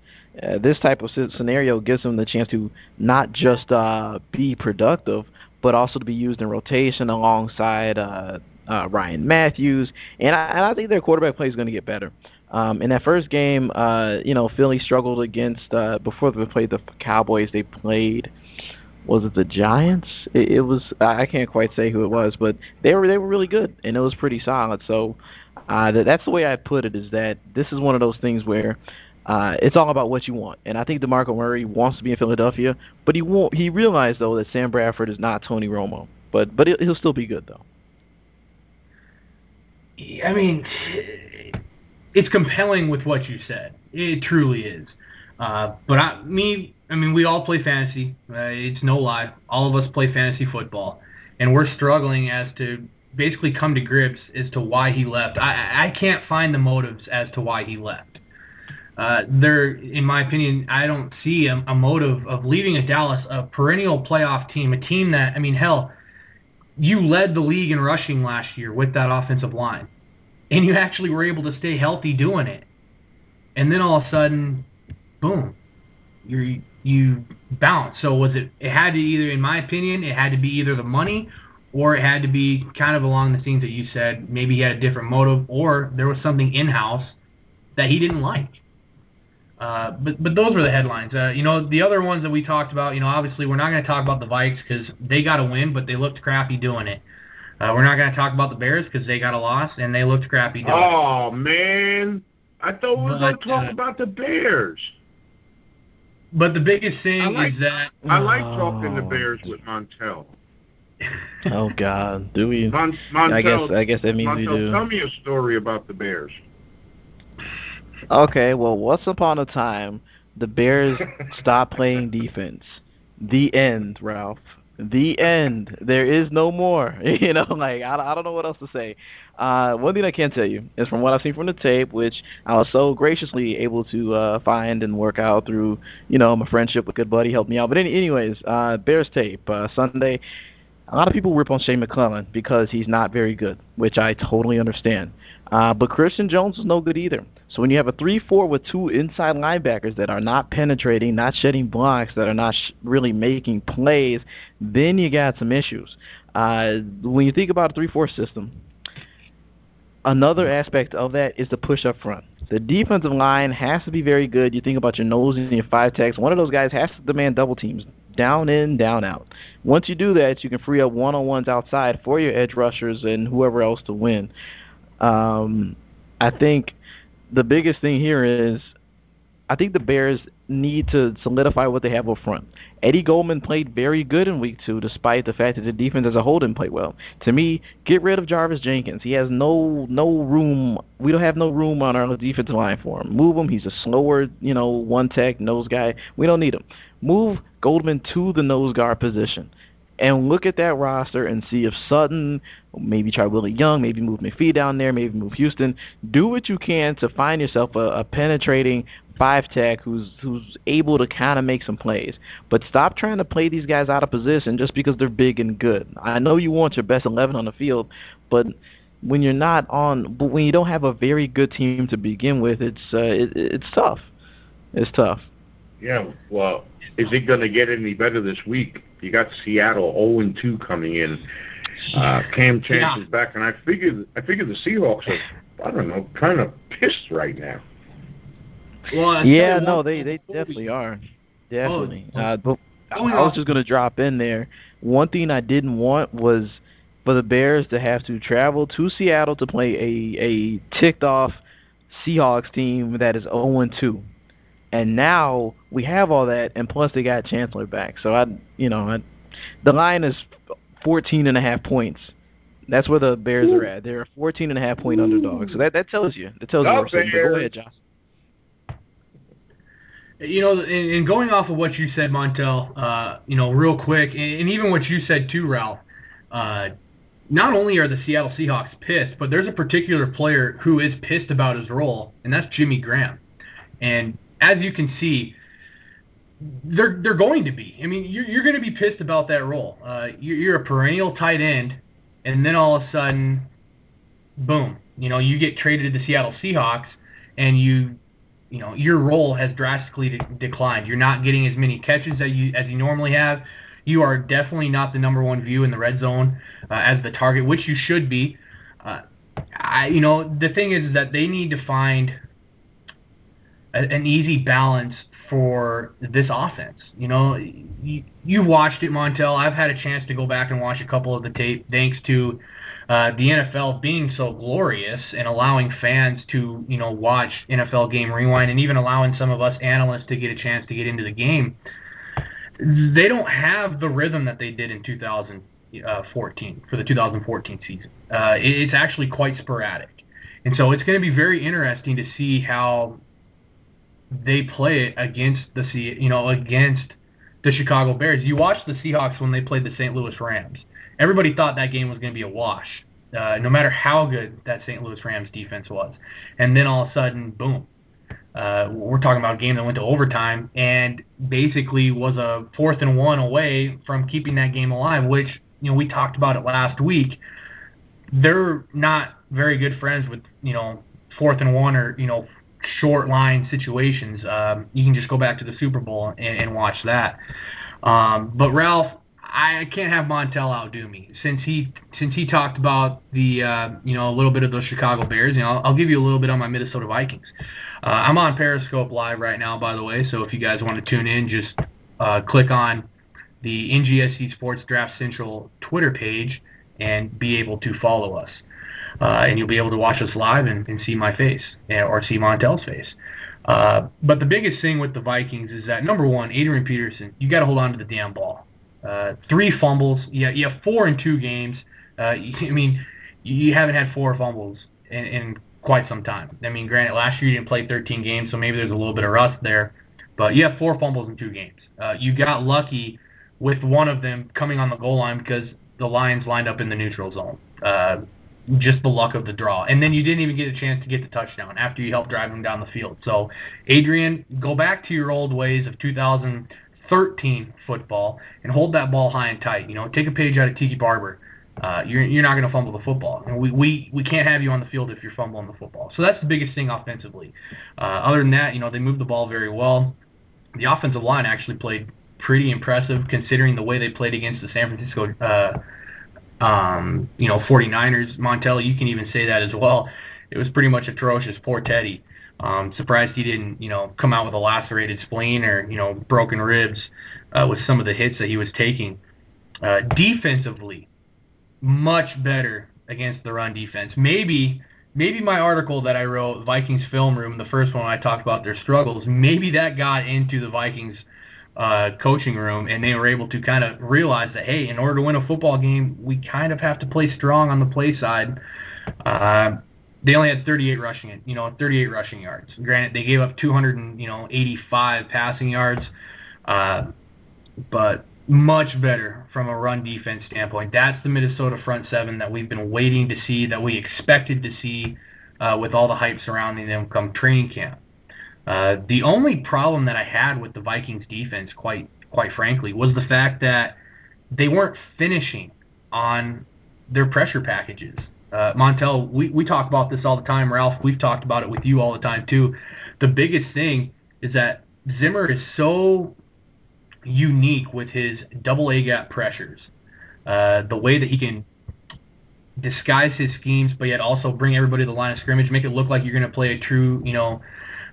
S1: Uh, this type of scenario gives him the chance to not just uh, be productive, but also to be used in rotation alongside uh, uh, Ryan Mathews. And I, and I think their quarterback play is going to get better. Um, in that first game, uh, you know, Philly struggled against uh, before they played the Cowboys. They played was it the Giants? It, it was I can't quite say who it was, but they were they were really good and it was pretty solid. So uh, that, that's the way I put it. Is that this is one of those things where uh, it's all about what you want. And I think DeMarco Murray wants to be in Philadelphia, but he won't. He realized though that Sam Bradford is not Tony Romo, but but he'll, still be good though.
S2: I mean, it's compelling with what you said. It truly is. Uh, but I, me, I mean, we all play fantasy. Uh, it's no lie. All of us play fantasy football, and we're struggling as to basically come to grips as to why he left. I, I can't find the motives as to why he left. Uh, there, in my opinion, I don't see a, a motive of leaving a Dallas, a perennial playoff team, a team that, I mean, hell, you led the league in rushing last year with that offensive line, and you actually were able to stay healthy doing it. And then all of a sudden, boom, you you bounce. So was it? It had to either, in my opinion, it had to be either the money, or it had to be kind of along the things that you said. Maybe he had a different motive, or there was something in house that he didn't like. Uh, but but those were the headlines. Uh, you know, the other ones that we talked about. You know, obviously we're not going to talk about the Vikes because they got a win, but they looked crappy doing it. Uh, we're not going to talk about the Bears because they got a loss and they looked crappy doing
S4: oh, it. Oh man, I thought we were going to talk uh, about the Bears.
S2: But the biggest thing
S4: like,
S2: is that
S4: I like oh. talking the Bears with Montel.
S1: oh God, do we?
S4: Mon- Montel,
S1: I guess I guess that means
S4: Montel,
S1: we do.
S4: Tell me a story about the Bears.
S1: Okay, well, once upon a time, the Bears stopped playing defense. The end, Ralph. The end. There is no more. you know, like I, I don't know what else to say. Uh, one thing I can tell you is from what I've seen from the tape, which I was so graciously able to uh, find and work out through, you know, my friendship with good buddy helped me out. But any, anyways, uh, Bears tape uh, Sunday. A lot of people rip on Shea McClellin because he's not very good, which I totally understand. Uh, but Christian Jones is no good either. So when you have a 3-4 with two inside linebackers that are not penetrating, not shedding blocks, that are not sh- really making plays, then you got some issues. Uh, when you think about a 3-4 system, another aspect of that is the push up front. The defensive line has to be very good. You think about your nose and your five techs. One of those guys has to demand double teams, down in, down out. Once you do that, you can free up one-on-ones outside for your edge rushers and whoever else to win. Um, I think the biggest thing here is I think the Bears need to solidify what they have up front. Eddie Goldman played very good in week two, despite the fact that the defense as a whole didn't play well. To me, get rid of Jarvis Jenkins. He has no no room. We don't have no room on our defensive line for him. Move him. He's a slower, you know, one tech nose guy. We don't need him. Move Goldman to the nose guard position and look at that roster and see if Sutton, maybe try Willie Young, maybe move McPhee down there, maybe move Houston. Do what you can to find yourself a, a penetrating five tech who's who's able to kind of make some plays. But stop trying to play these guys out of position just because they're big and good. I know you want your best 11 on the field, but when you're not on, but when you don't have a very good team to begin with, it's uh, it, it's tough. It's tough.
S4: Yeah, well, is it going to get any better this week? You got Seattle 0 and 2 coming in. Uh, Kam Chancellor yeah. is back, and I figured I figured the Seahawks are I don't know kind of pissed right now.
S1: Well, yeah, no, they they definitely are, definitely. Oh, uh, but I was just gonna drop in there. One thing I didn't want was for the Bears to have to travel to Seattle to play a a ticked off Seahawks team that is 0-2, and now we have all that, and plus they got Chancellor back. So I, you know, I, the line is 14 and a half points. That's where the Bears are at. They're a 14 and a half point underdog. So that that tells you. That tells you where But go ahead, Josh.
S2: You know, and going off of what you said, Montel, uh, you know, real quick, and even what you said too, Ralph. Uh, not only are the Seattle Seahawks pissed, but there's a particular player who is pissed about his role, and that's Jimmy Graham. And as you can see, they're they're going to be. I mean, you're you're going to be pissed about that role. Uh, you're, you're a perennial tight end, and then all of a sudden, boom, you know, you get traded to the Seattle Seahawks, and you you know your role has drastically de- declined. You're not getting as many catches as you as you normally have. You are definitely not the number one view in the red zone uh, as the target, which you should be. Uh, I, you know, the thing is that they need to find a, an easy balance for this offense. You know, you, you've watched it, Montel. I've had a chance to go back and watch a couple of the tape, thanks to uh, the NFL being so glorious and allowing fans to, you know, watch NFL Game Rewind and even allowing some of us analysts to get a chance to get into the game they don't have the rhythm that they did in 2014 for the 2014 season. Uh, it's actually quite sporadic, and so it's going to be very interesting to see how they play it against the sea, you know against the Chicago Bears. You watch the Seahawks when they played the St. Louis Rams. Everybody thought that game was going to be a wash, uh, no matter how good that St. Louis Rams defense was. And then all of a sudden, boom, uh, we're talking about a game that went to overtime and basically was a fourth and one away from keeping that game alive, which, you know, we talked about it last week. They're not very good friends with, you know, fourth and one or, you know, short line situations. Um, you can just go back to the Super Bowl and, and watch that. Um, but Ralph, I can't have Montel outdo me since he since he talked about the uh, you know a little bit of those Chicago Bears. You know, I'll, I'll give you a little bit on my Minnesota Vikings. Uh, I'm on Periscope Live right now, by the way. So if you guys want to tune in, just uh, click on the NGSC Sports Draft Central Twitter page and be able to follow us. Uh, and you'll be able to watch us live and, and see my face or see Montel's face. Uh, but the biggest thing with the Vikings is that number one, Adrian Peterson, you got to hold on to the damn ball. Uh, three fumbles. Yeah, you have four in two games. Uh, I mean, you haven't had four fumbles in, in quite some time. I mean, granted, last year you didn't play 13 games, so maybe there's a little bit of rust there. But you have four fumbles in two games. Uh, you got lucky with one of them coming on the goal line because the Lions lined up in the neutral zone. Uh, just the luck of the draw. And then you didn't even get a chance to get the touchdown after you helped drive them down the field. So, Adrian, go back to your old ways of 2013 football and hold that ball high and tight. You know, take a page out of Tiki Barber. Uh, you're you're not going to fumble the football. We, we we can't have you on the field if you're fumbling the football. So that's the biggest thing offensively. Uh, other than that, you know, they moved the ball very well. The offensive line actually played pretty impressive considering the way they played against the San Francisco uh, um, you know 49ers. Montelli, you can even say that as well. It was pretty much atrocious. Poor Teddy. Um, surprised he didn't, you know, come out with a lacerated spleen or, you know, broken ribs uh, with some of the hits that he was taking. Uh, defensively, much better against the run defense. Maybe, maybe my article that I wrote, Vikings Film Room, the first one I talked about their struggles, maybe that got into the Vikings uh, coaching room, and they were able to kind of realize that, hey, in order to win a football game, we kind of have to play strong on the play side. Uh, they only had 38 rushing, you know, 38 rushing yards. Granted, they gave up 285 passing yards, uh, but much better from a run defense standpoint. That's the Minnesota front seven that we've been waiting to see, that we expected to see uh, with all the hype surrounding them come training camp. Uh, the only problem that I had with the Vikings defense, quite quite frankly, was the fact that they weren't finishing on their pressure packages. Uh, Montel, we, we talk about this all the time. Ralph, we've talked about it with you all the time too. The biggest thing is that Zimmer is so unique with his double A gap pressures. Uh, the way that he can disguise his schemes, but yet also bring everybody to the line of scrimmage, make it look like you're going to play a true, you know,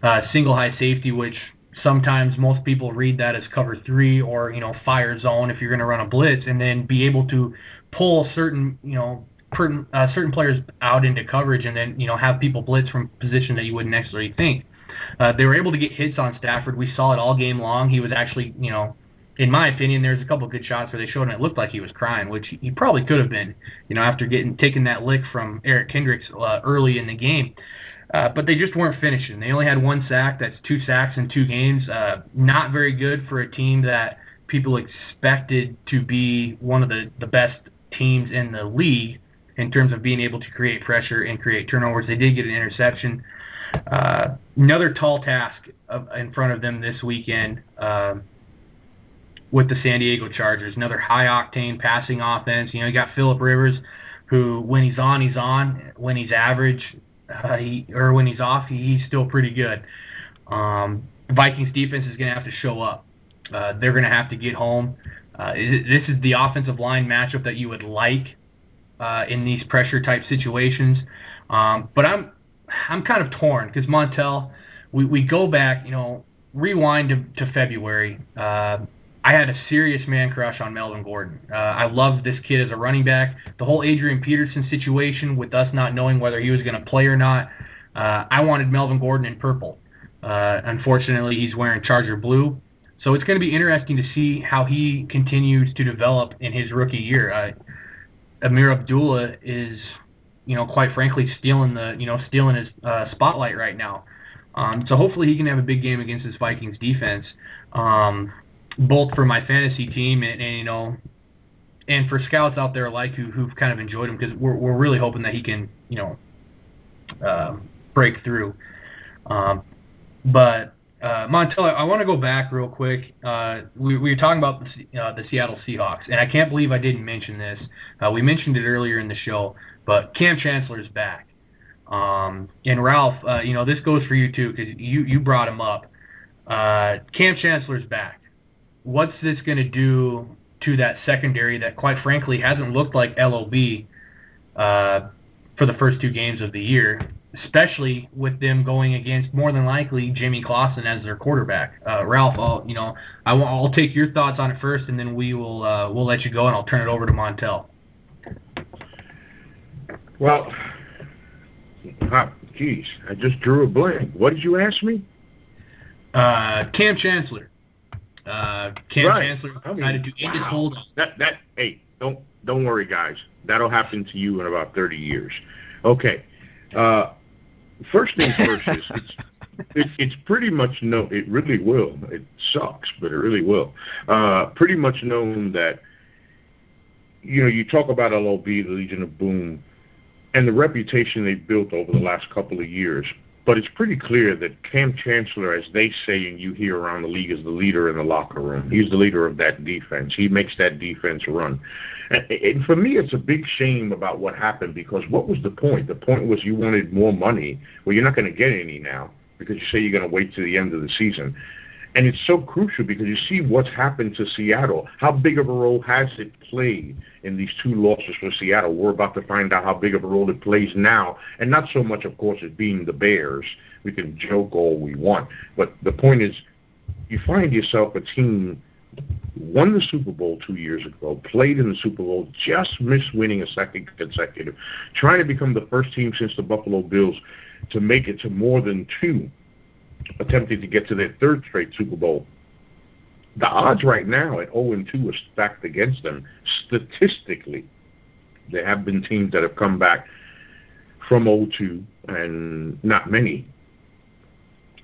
S2: uh, single high safety, which sometimes most people read that as cover three or you know fire zone if you're going to run a blitz, and then be able to pull certain you know per, uh, certain players out into coverage and then you know have people blitz from position that you wouldn't necessarily think. Uh, they were able to get hits on Stafford. We saw it all game long. He was actually, you know, in my opinion, there's a couple of good shots where they showed him it looked like he was crying, which he probably could have been, you know, after getting taking that lick from Eric Kendricks uh, early in the game. Uh, but they just weren't finishing. They only had one sack. That's two sacks in two games. Uh, not very good for a team that people expected to be one of the, the best teams in the league in terms of being able to create pressure and create turnovers. They did get an interception. Uh, another tall task of, in front of them this weekend uh, with the San Diego Chargers. Another high octane passing offense. You know, you got Philip Rivers, who when he's on, he's on. When he's average, uh, he, or when he's off, he, he's still pretty good. Um, Vikings defense is going to have to show up. Uh, they're going to have to get home. Uh, this is the offensive line matchup that you would like uh, in these pressure type situations. Um, but I'm I'm kind of torn because Montel, we, we go back, you know, rewind to, to February. Uh, I had a serious man crush on Melvin Gordon. Uh, I loved this kid as a running back. The whole Adrian Peterson situation with us not knowing whether he was going to play or not, uh, I wanted Melvin Gordon in purple. Uh, unfortunately, he's wearing Charger blue. So it's going to be interesting to see how he continues to develop in his rookie year. Uh, Ameer Abdullah is, you know, quite frankly, stealing the, you know, stealing his uh, spotlight right now. Um, so hopefully he can have a big game against this Vikings defense. Um, both for my fantasy team and, and you know, and for scouts out there like who who've kind of enjoyed him because we're we're really hoping that he can you know uh, break through. Um, but uh, Montel, I want to go back real quick. Uh, we, we were talking about the, uh, the Seattle Seahawks, and I can't believe I didn't mention this. Uh, we mentioned it earlier in the show, but Chancellor is back. Um, and Ralph, uh, you know this goes for you too because you you brought him up. Uh, Kam Chancellor's back what's this going to do to that secondary that, quite frankly, hasn't looked like LOB uh, for the first two games of the year, especially with them going against more than likely Jimmy Clausen as their quarterback. Uh, Ralph, I'll, you know, I will, I'll take your thoughts on it first, and then we will uh, we'll let you go, and I'll turn it over to Montel.
S4: Well, geez, I just drew a blank. What did you ask me?
S2: Uh, Kam Chancellor. Uh, Kam
S4: right.
S2: Chancellor
S4: I mean,
S2: to his
S4: wow.
S2: hold.
S4: That that hey, don't don't worry, guys. That'll happen to you in about thirty years. Okay. Uh, first things first is it's it, it's pretty much no. It really will. It sucks, but it really will. Uh, pretty much known that you know you talk about LOB, the Legion of Boom, and the reputation they've built over the last couple of years. But it's pretty clear that Kam Chancellor, as they say and you hear around the league, is the leader in the locker room. He's the leader of that defense. He makes that defense run. And, and for me, it's a big shame about what happened because what was the point? The point was you wanted more money. Well, you're not going to get any now because you say you're going to wait to the end of the season. And it's so crucial because you see what's happened to Seattle. How big of a role has it played in these two losses for Seattle? We're about to find out how big of a role it plays now. And not so much, of course, as being the Bears. We can joke all we want. But the point is, you find yourself a team won the Super Bowl two years ago, played in the Super Bowl, just missed winning a second consecutive, trying to become the first team since the Buffalo Bills to make it to more than two attempting to get to their third straight Super Bowl. The odds right now at 0 and 2 are stacked against them. Statistically, there have been teams that have come back from 0 2 and not many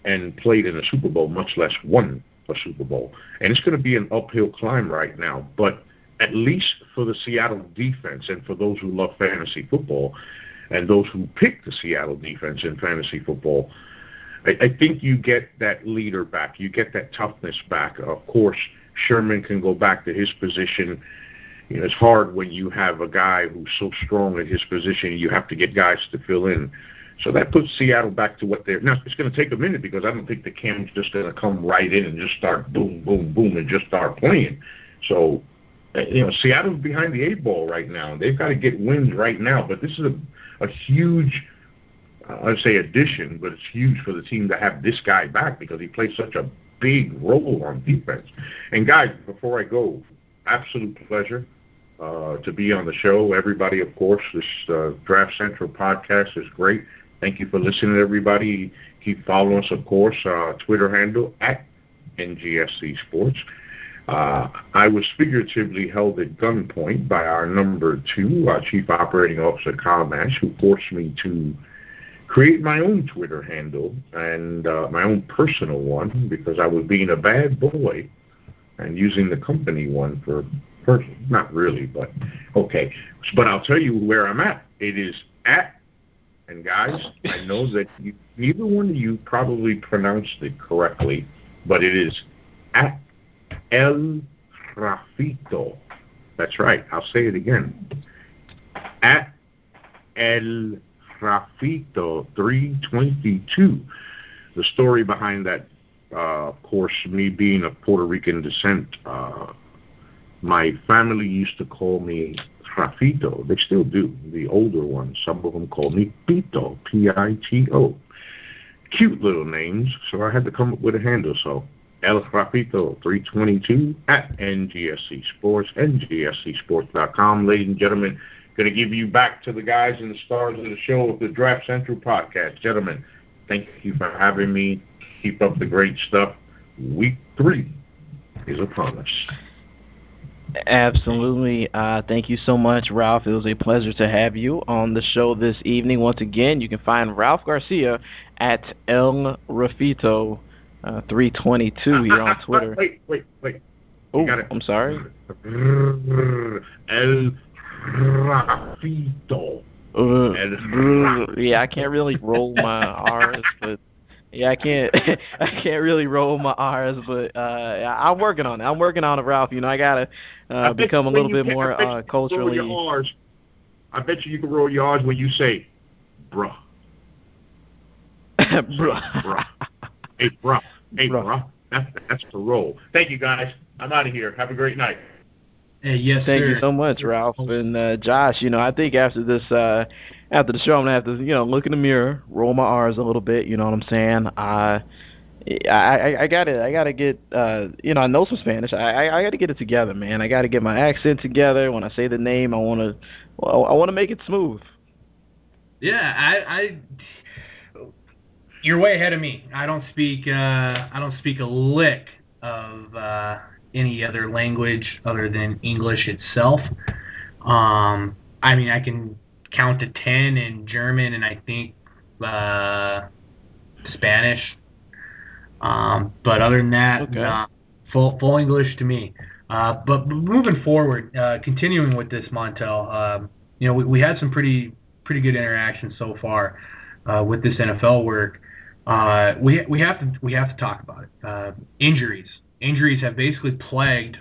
S4: and played in a Super Bowl, much less won a Super Bowl. And it's going to be an uphill climb right now. But at least for the Seattle defense and for those who love fantasy football and those who pick the Seattle defense in fantasy football, I, I think you get that leader back. You get that toughness back. Of course, Sherman can go back to his position. You know, it's hard when you have a guy who's so strong at his position. You have to get guys to fill in. So that puts Seattle back to what they're now. It's going to take a minute because I don't think the Kam's just going to come right in and just start boom, boom, boom, and just start playing. So, uh, you know, Seattle's behind the eight ball right now. They've got to get wins right now. But this is a, a huge I'd say addition, but it's huge for the team to have this guy back because he plays such a big role on defense. And guys, before I go, absolute pleasure. uh, to be on the show. Everybody, of course, this uh, Draft Central podcast is great. Thank you for listening, everybody. Keep following us, of course, uh, Twitter handle at NGSC Sports. Uh, I was figuratively held at gunpoint by our number two, our Chief Operating Officer, Kyle Nash, who forced me to create my own Twitter handle and uh, my own personal one because I was being a bad boy and using the company one for personal. Not really, but okay. But I'll tell you where I'm at. It is at, and guys, I know that you, neither one of you probably pronounced it correctly, but it is at El Rafito. That's right. I'll say it again. At El Rafito 322. The story behind that, uh, of course, me being of Puerto Rican descent, uh, my family used to call me Rafito. They still do. The older ones, some of them call me Pito, P-I-T-O. Cute little names, so I had to come up with a handle. So El Rafito 322 at NGSC Sports, NGSCSports.com. Ladies and gentlemen, going to give you back to the guys and the stars of the show of the Draft Central podcast. Gentlemen, thank you for having me. Keep up the great stuff. Week three is upon us.
S1: Absolutely. Uh, thank you so much, Ralph. It was a pleasure to have you on the show this evening. Once again, you can find Ralph Garcia at El Rafito uh, 322 here on Twitter.
S4: wait, wait, wait.
S1: Oh, I'm sorry.
S4: El Rafito.
S1: Uh, yeah, I can't really roll my R's, but yeah, I can't. I can't really roll my R's, but uh, I'm working on it. I'm working on it, Ralph. You know, I gotta uh, become a little bit
S4: can,
S1: more uh, culturally.
S4: R's. I bet you you can roll your R's when you say, "Bruh."
S1: bruh.
S4: bruh. Hey, bruh. Hey,
S1: Bruh.
S4: bruh. That's that's the roll. Thank you, guys. I'm out of here. Have a great night.
S2: Hey, yes,
S1: Thank
S2: sir.
S1: you so much, Ralph and uh, Josh. You know, I think after this, uh, after the show, I'm gonna have to, you know, look in the mirror, roll my R's a little bit. You know what I'm saying? I, I, I, I gotta, I gotta get, uh, you know, I know some Spanish. I, I, I gotta get it together, man. I gotta get my accent together. When I say the name, I wanna, well, I wanna make it smooth.
S2: Yeah, I, I you're way ahead of me. I don't speak uh I don't speak a lick of uh any other language other than English itself. Um I mean I can count to 10 in German and I think uh Spanish. Um but other than that,
S1: Okay.
S2: nah, full full English to me. Uh but moving forward, uh continuing with this Montel, um you know, we, we had some pretty pretty good interaction so far uh, with this NFL work. Uh, we we have to we have to talk about it. Uh, injuries injuries have basically plagued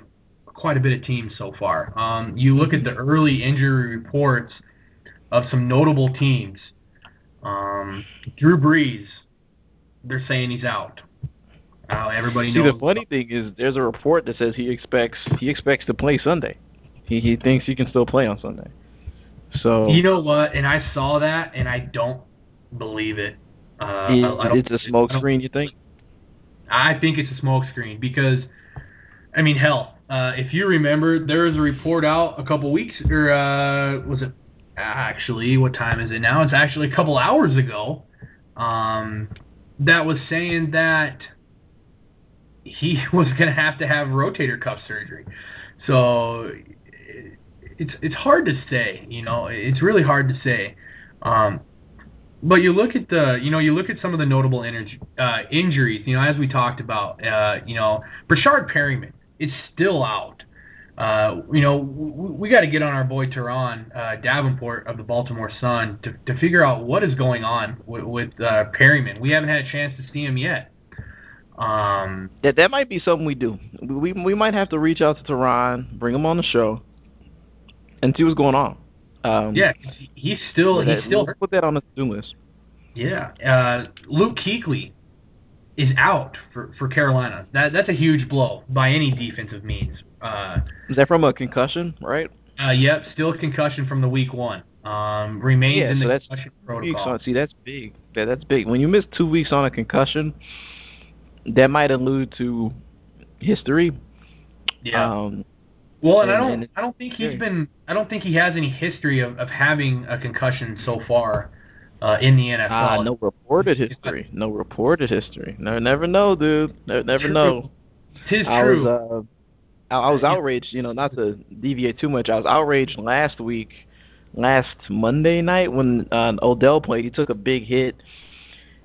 S2: quite a bit of teams so far. Um, you look at the early injury reports of some notable teams. Um, Drew Brees, they're saying he's out. Uh, everybody
S1: See, the funny thing is, there's a report that says he expects he expects to play Sunday. He he thinks he can still play on Sunday. So
S2: You know what? And I saw that, and I don't believe it. Uh,
S1: he-
S2: I, I don't,
S1: it's a smoke screen. You think?
S2: I think it's a smokescreen because, I mean, hell, uh, if you remember, there was a report out a couple weeks, or uh, was it actually? What time is it now? It's actually a couple hours ago. Um, that was saying that he was going to have to have rotator cuff surgery. So it's it's hard to say. You know, it's really hard to say. Um, but you look at the, you know, you look at some of the notable inj- uh, injuries. You know, as we talked about, uh, you know, Breshad Perriman is still out. Uh, you know, we, we got to get on our boy Tehran uh, Davenport of the Baltimore Sun to, to figure out what is going on with, with uh, Perriman. We haven't had a chance to see him yet. Um,
S1: That that might be something we do. We we might have to reach out to Tehran, bring him on the show, and see what's going on. Um,
S2: yeah, he- he's still
S1: that-
S2: he's still
S1: we'll put that on the to-do list.
S2: Yeah, uh, Luke Kuechly is out for, for Carolina. That that's a huge blow by any defensive means. Uh,
S1: Is that from a concussion, right?
S2: uh, yep, still concussion from the week one. Um, remains
S1: Yeah,
S2: in
S1: so
S2: the
S1: that's
S2: concussion protocol.
S1: on, see, that's big. That that's big. When you miss two weeks on a concussion, that might allude to history.
S2: Yeah,
S1: Um,
S2: Well, and, and I don't
S1: and
S2: I don't think he's been I don't think he has any history of, of having a concussion so far uh, in the NFL.
S1: Ah, no reported history. No reported history. No, never know, dude. Never, never
S2: True.
S1: know.
S2: Tis
S1: I
S2: true.
S1: was, uh, I, I was outraged. You know, not to deviate too much. I was outraged last week, last Monday night when uh, Odell played. He took a big hit,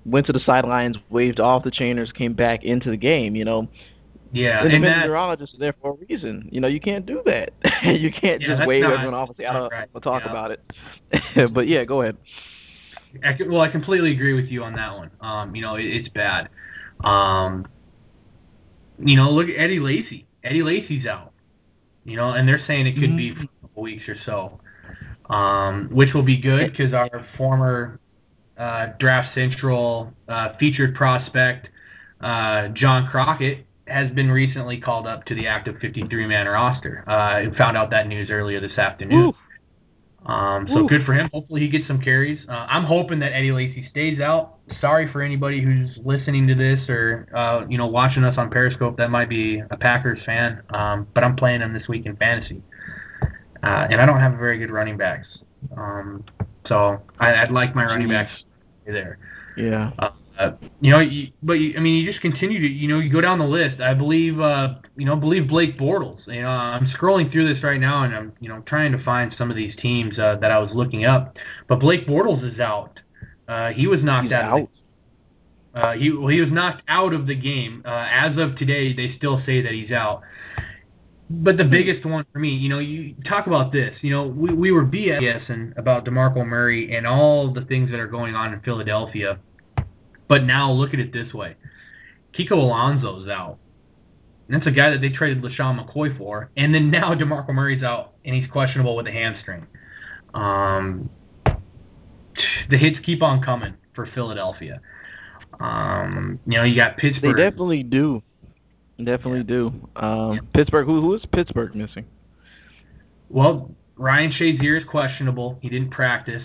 S1: went to the sidelines, waved off the chainers, came back into the game. You know,
S2: yeah,
S1: the
S2: and that,
S1: meteorologist is there for a reason. You know, you can't do that. you can't
S2: Yeah,
S1: just wave
S2: not-
S1: everyone off and say, "I
S2: not
S1: don't
S2: right,
S1: we'll talk
S2: yeah.
S1: about it." but yeah, go ahead.
S2: I, well, I completely agree with you on that one. Um, you know, it, it's bad. Um, you know, look at Eddie Lacy. Eddie Lacy's out. You know, and they're saying it could be for a couple weeks or so, um, which will be good because our former uh, Draft Central uh, featured prospect uh, John Crockett has been recently called up to the active 53-man roster. Uh, I found out that news earlier this afternoon. Um, so good for him. Hopefully he gets some carries. Uh, I'm hoping that Eddie Lacy stays out. Sorry for anybody who's listening to this or uh, you know watching us on Periscope that might be a Packers fan. Um, but I'm playing him this week in fantasy, uh, and I don't have very good running backs. Um, so I, I'd like my running backs there.
S1: Yeah.
S2: Uh, you know, you, but you, I mean, you just continue to, you know, you go down the list. I believe, uh, you know, believe Blake Bortles. You know, I'm scrolling through this right now, and I'm, you know, trying to find some of these teams uh, that I was looking up. But Blake Bortles is out. Uh, he was knocked
S1: He's
S2: out.
S1: Out.
S2: the, uh, he well, he was knocked out of the game. Uh, as of today, they still say that he's out. But the biggest one for me, you know, you talk about this. You know, we we were BSing about Demarco Murray and all the things that are going on in Philadelphia. But now look at it this way: Kiko Alonso's out. And that's a guy that they traded LeSean McCoy for, and then now Demarco Murray's out, and he's questionable with a hamstring. Um, the hits keep on coming for Philadelphia. Um, you know, you got Pittsburgh.
S1: They definitely do. Definitely do. Um, Pittsburgh. Who who is Pittsburgh missing?
S2: Well, Ryan Shazier is questionable. He didn't practice.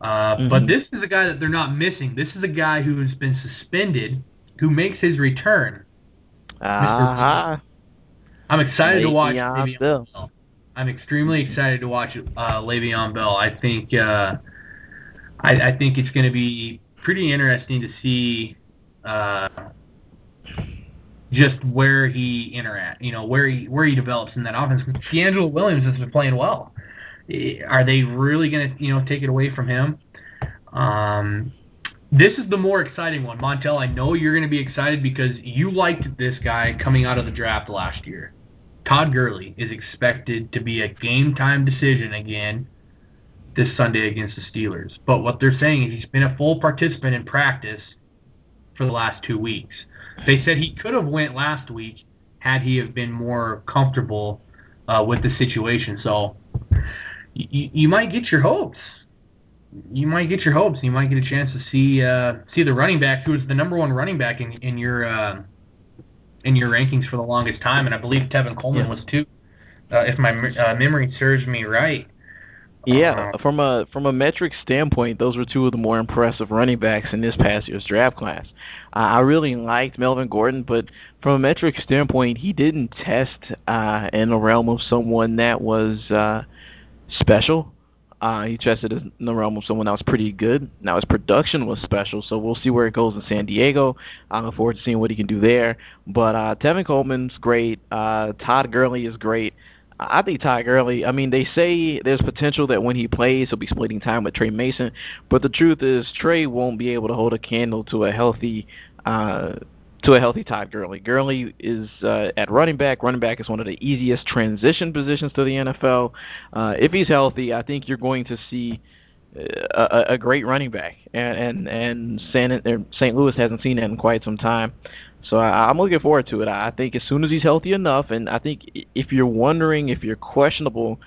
S2: Uh, But
S1: Mhm.
S2: this is a guy that they're not missing. This is a guy who's been suspended, who makes his return.
S1: Ah,
S2: I'm excited to watch
S1: Le'Veon
S2: Le'Veon
S1: Bell.
S2: Bell. I'm extremely excited to watch uh, Le'Veon Bell. I think uh, I, I think it's going to be pretty interesting to see uh, just where he interact, you know, where he where he develops in that offense. DeAngelo Williams has been playing well. Are they really going to, you know, take it away from him? Um, this is the more exciting one, Montel. I know you're going to be excited because you liked this guy coming out of the draft last year. Todd Gurley is expected to be a game time decision again this Sunday against the Steelers. But what they're saying is he's been a full participant in practice for the last two weeks. They said he could have went last week had he have been more comfortable uh, with the situation. So you, you might get your hopes. You might get your hopes. You might get a chance to see uh, see the running back who was the number one running back in in your uh, in your rankings for the longest time, and I believe Tevin Coleman
S1: Yeah.
S2: was too, uh, if my uh, memory serves me right.
S1: Yeah,
S2: Uh,
S1: from a from a metric standpoint, those were two of the more impressive running backs in this past year's draft class. Uh, I really liked Melvin Gordon, but from a metric standpoint, he didn't test uh, in the realm of someone that was uh, special. Uh, he tested in the realm of someone that was pretty good. Now his production was special, so we'll see where it goes in San Diego. I look forward to seeing what he can do there. But uh, Tevin Coleman's great. Uh, Todd Gurley is great. I think Todd Gurley. I mean, they say there's potential that when he plays, he'll be splitting time with Tre Mason. But the truth is, Tre won't be able to hold a candle to a healthy, uh, to a healthy Todd Gurley. Gurley is uh, at running back. Running back is one of the easiest transition positions to the NFL. Uh, if he's healthy, I think you're going to see a, a great running back, and and and San, St. Louis hasn't seen that in quite some time. So I, I'm looking forward to it. I think as soon as he's healthy enough, and I think if you're wondering if you're questionable,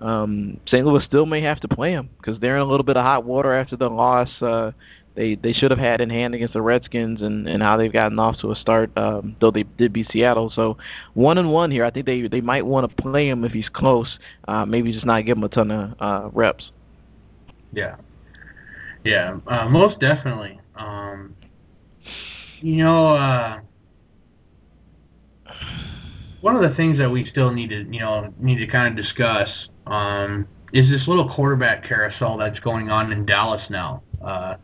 S1: um, St. Louis still may have to play him because they're in a little bit of hot water after the loss uh, they they should have had in hand against the Redskins and and how they've gotten off to a start. Um, though they did beat Seattle, so one and one here. I think they they might want to play him if he's close. Uh, maybe just not give him a ton of uh, reps.
S2: Yeah. Yeah, uh, most definitely. Um, you know, uh, one of the things that we still need to, you know, need to kind of discuss um, is this little quarterback carousel that's going on in Dallas now. Uh,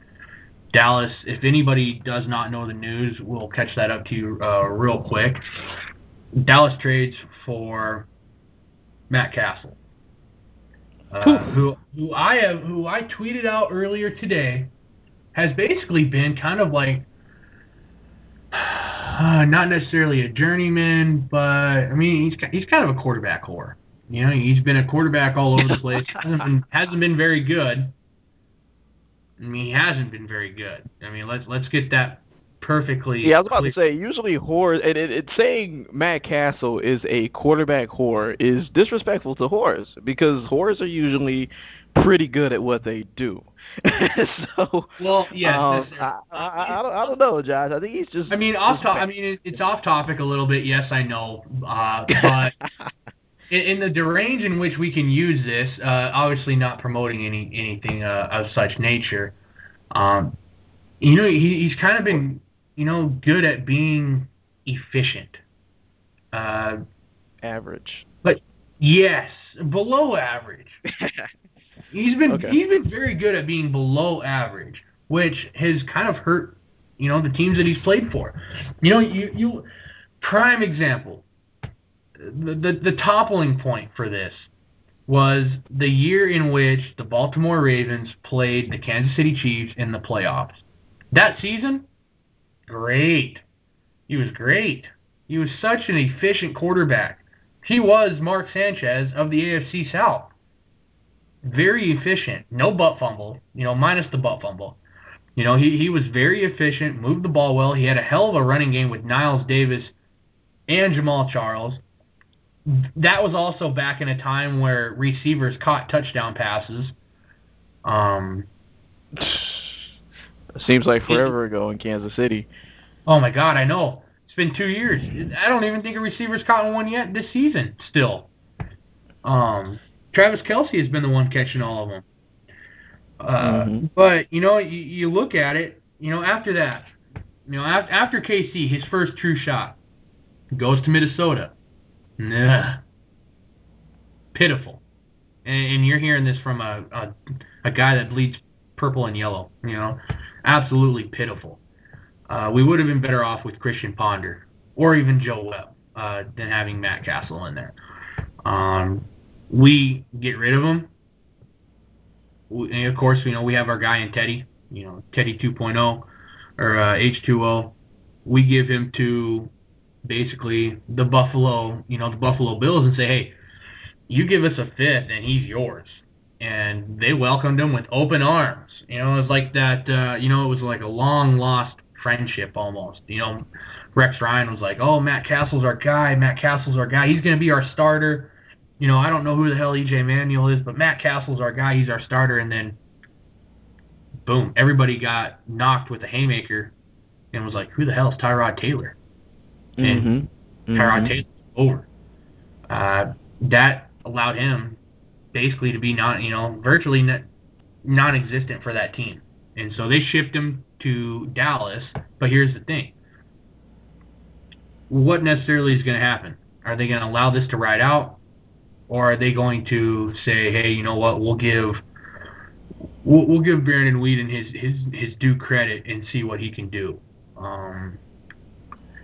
S2: Dallas, if anybody does not know the news, we'll catch that up to you uh, real quick. Dallas trades for Matt Cassel, uh, who who I have who I tweeted out earlier today, has basically been kind of like uh, not necessarily a journeyman, but I mean he's he's kind of a quarterback whore. You know, he's been a quarterback all over the place. hasn't been hasn't been very good. I mean, he hasn't been very good. I mean, let's let's get that perfectly.
S1: Yeah, I was about
S2: clear.
S1: to say usually whores, and it, it, saying Matt Cassel is a quarterback whore is disrespectful to whores because whores are usually pretty good at what they do. so,
S2: well, yes,
S1: um, I, I, I, don't, I don't know, Josh. I think he's just.
S2: I mean, off. To- I mean, it, it's off topic a little bit. Yes, I know, uh, but. In, in the range in which we can use this, uh, obviously not promoting any anything uh, of such nature. Um, you know, he, he's kind of been, you know, good at being efficient. Uh,
S1: average.
S2: But yes, below average. he's been
S1: okay.
S2: he's been very good at being below average, which has kind of hurt, you know, the teams that he's played for. You know, you you prime example the, the, toppling point for this was the year in which the Baltimore Ravens played the Kansas City Chiefs in the playoffs. That season, great. He was great. He was such an efficient quarterback. He was Mark Sanchez of the AFC South. Very efficient. No butt fumble, you know, minus the butt fumble. You know, he, he was very efficient, moved the ball well. He had a hell of a running game with Knile Davis and Jamaal Charles that was also back in a time where receivers caught touchdown passes. Um,
S1: seems like forever ago in Kansas City.
S2: Oh my God, I know. It's been two years. I don't even think a receiver's caught one yet this season. Still, um, Travis Kelce has been the one catching all of them. Uh, mm-hmm. But you know, you, you look at it. You know, after that, you know, after, after KC, his first true shot goes to Minnesota Nah. Pitiful. And, and you're hearing this from a, a a guy that bleeds purple and yellow. You know, absolutely pitiful. Uh, we would have been better off with Christian Ponder or even Joe Webb uh, than having Matt Cassel in there. Um, we get rid of him. We, and of course, you know we have our guy in Teddy. You know Teddy 2.0 or uh, H2O. We give him to basically the Buffalo, you know, the Buffalo Bills and say, hey, you give us a fifth and he's yours. And they welcomed him with open arms. You know, it was like that, uh, you know, it was like a long lost friendship almost. You know, Rex Ryan was like, oh, Matt Cassel's our guy. Matt Cassel's our guy. He's going to be our starter. You know, I don't know who the hell EJ Manuel is, but Matt Cassel's our guy. He's our starter. And then, boom, everybody got knocked with a haymaker and was like, who the hell is Tyrod Taylor? And
S1: mm-hmm.
S2: Tyrod
S1: mm-hmm.
S2: Taylor over. Uh, that allowed him basically to be not, you know, virtually ne- non-existent for that team. And so they shipped him to Dallas. But here's the thing: what necessarily is going to happen? Are they going to allow this to ride out, or are they going to say, "Hey, you know what? We'll give." We'll, we'll give Brandon Weeden his, his his due credit and see what he can do. Um,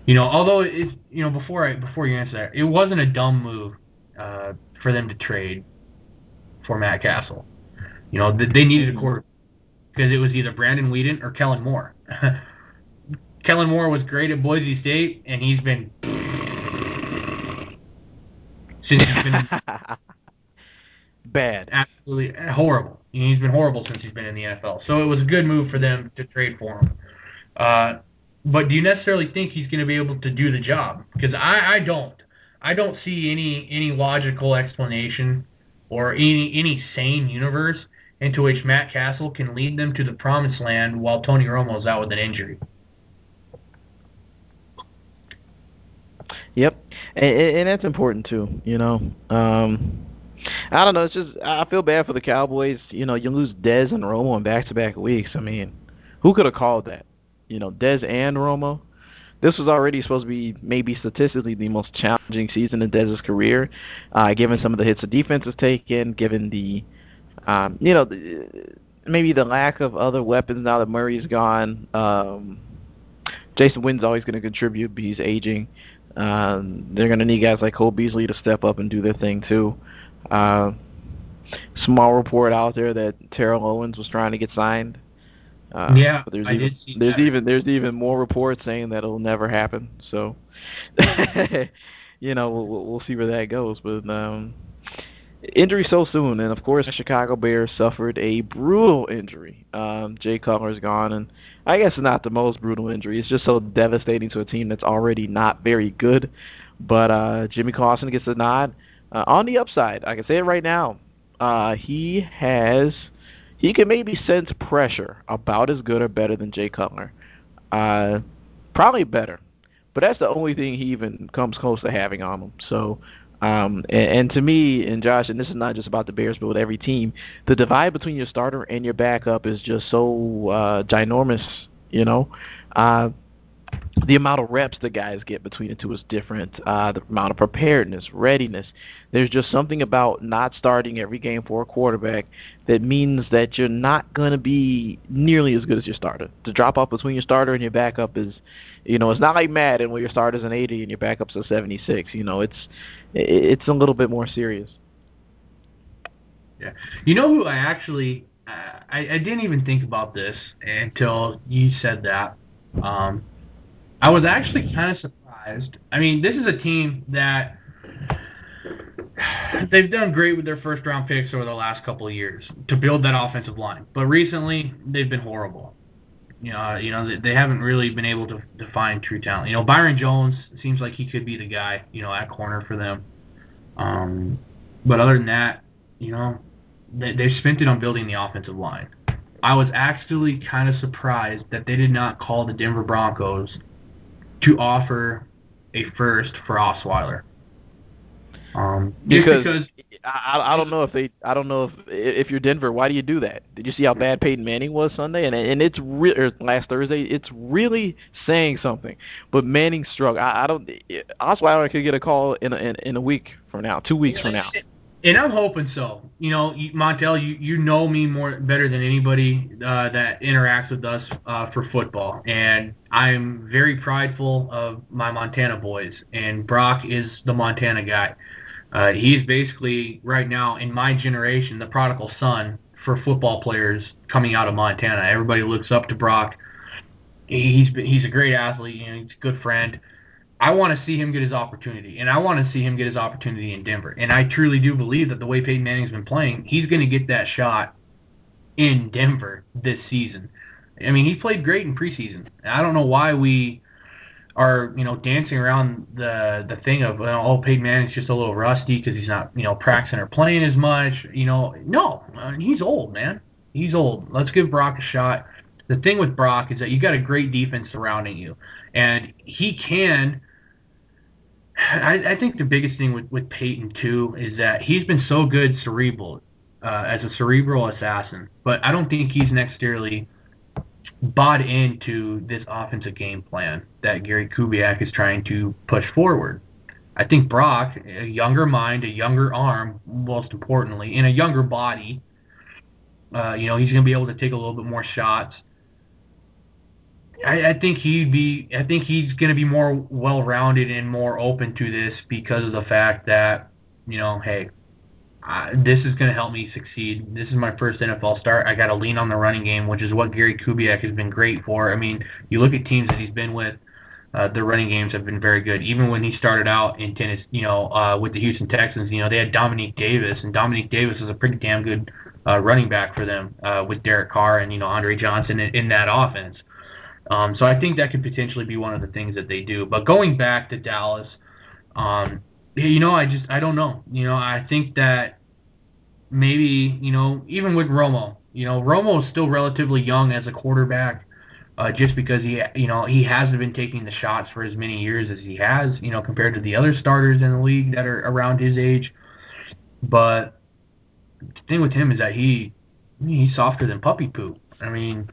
S2: you know, although it's you know before I before you answer that, it wasn't a dumb move uh, for them to trade for Matt Cassel. You know, they needed a quarterback because it was either Brandon Weeden or Kellen Moore. Kellen Moore was great at Boise State, and he's been since he's been
S1: bad,
S2: absolutely horrible. He's been horrible since he's been in the NFL. So it was a good move for them to trade for him. Uh, but do you necessarily think he's going to be able to do the job? Because I, I don't. I don't see any any logical explanation or any any sane universe into which Matt Cassel can lead them to the promised land while Tony Romo's out with an injury.
S1: Yep, and, and that's important too. You know, um, I don't know. It's just I feel bad for the Cowboys. You know, you lose Dez and Romo in back-to-back weeks. I mean, who could have called that? You know, Dez and Romo. this was already supposed to be maybe statistically the most challenging season in Dez's career, uh, given some of the hits the defense has taken, given the, um, you know, the, maybe the lack of other weapons now that Murray's gone. Um, Jason Witten's always going to contribute, but he's aging. Um, they're going to need guys like Cole Beasley to step up and do their thing too. Uh, small report out there that Terrell Owens was trying to get signed.
S2: Uh, yeah,
S1: there's
S2: I
S1: even,
S2: did see
S1: There's
S2: that.
S1: even there's even more reports saying that it'll never happen. So, you know, we'll, we'll see where that goes. But um, injury so soon, and of course, the Chicago Bears suffered a brutal injury. Um, Jay Cutler's gone, and I guess it's not the most brutal injury. It's just so devastating to a team that's already not very good. But uh, Jimmy Clausen gets a nod. Uh, on the upside, I can say it right now. Uh, he has he can maybe sense pressure about as good or better than Jay Cutler. Uh, probably better, but that's the only thing he even comes close to having on him. So, um, and, and to me and Josh, and this is not just about the Bears, but with every team, the divide between your starter and your backup is just so uh, ginormous. You know, uh, the amount of reps the guys get between the two is different. Uh, the amount of preparedness, readiness. There's just something about not starting every game for a quarterback that means that you're not going to be nearly as good as your starter. The drop off between your starter and your backup is, you know, it's not like Madden where your starter's an 80 and your backup's a 76. You know, it's it's a little bit more serious.
S2: Yeah, you know who I actually uh, I, I didn't even think about this until you said that. Um, I was actually kind of surprised. I mean, this is a team that they've done great with their first round picks over the last couple of years to build that offensive line, but recently they've been horrible. You know, you know they haven't really been able to, to find true talent. You know, Byron Jones seems like he could be the guy. You know, at corner for them. Um, but other than that, you know, they, they've spent it on building the offensive line. I was actually kind of surprised that they did not call the Denver Broncos to offer a first for Osweiler. Um,
S1: because,
S2: because
S1: I, I don't know if they I don't know if if you're Denver, why do you do that? Did you see how bad Peyton Manning was Sunday? And and it's re- or last Thursday. It's really saying something. But Manning struck. I, I don't. Osweiler could get a call in a, in, in a week from now, two weeks from now.
S2: And I'm hoping so. You know, Montel, you you know me more better than anybody uh, that interacts with us uh, for football, and I'm very prideful of my Montana boys. And Brock is the Montana guy. Uh, he's basically right now in my generation the prodigal son for football players coming out of Montana. Everybody looks up to Brock. He's he's a great athlete. You know, he's a good friend. I want to see him get his opportunity, and I want to see him get his opportunity in Denver. And I truly do believe that the way Peyton Manning's been playing, he's going to get that shot in Denver this season. I mean, he played great in preseason. I don't know why we are, you know, dancing around the the thing of, oh, Peyton Manning's just a little rusty because he's not, you know, practicing or playing as much. You know, no, he's old, man. He's old. Let's give Brock a shot. The thing with Brock is that you got a great defense surrounding you, and he can I, I think the biggest thing with, with Peyton too is that he's been so good cerebral uh, as a cerebral assassin, but I don't think he's necessarily bought into this offensive game plan that Gary Kubiak is trying to push forward. I think Brock, a younger mind, a younger arm, most importantly, in a younger body, uh, you know, he's going to be able to take a little bit more shots. I, I think he'd be. I think he's going to be more well-rounded and more open to this because of the fact that, you know, hey, this is going to help me succeed. This is my first NFL start. I got to lean on the running game, which is what Gary Kubiak has been great for. I mean, you look at teams that he's been with. Uh, the running games have been very good. Even when he started out in tennis, you know, uh, with the Houston Texans, you know, they had Domanick Davis, and Domanick Davis was a pretty damn good uh, running back for them uh, with Derek Carr and you know Andre Johnson in, in that offense. Um, so I think that could potentially be one of the things that they do. But going back to Dallas, um, you know, I just I don't know. You know, I think that maybe you know even with Romo, you know, Romo is still relatively young as a quarterback. Uh, just because he, you know, he hasn't been taking the shots for as many years as he has, you know, compared to the other starters in the league that are around his age. But the thing with him is that he, he's softer than puppy poo. I mean,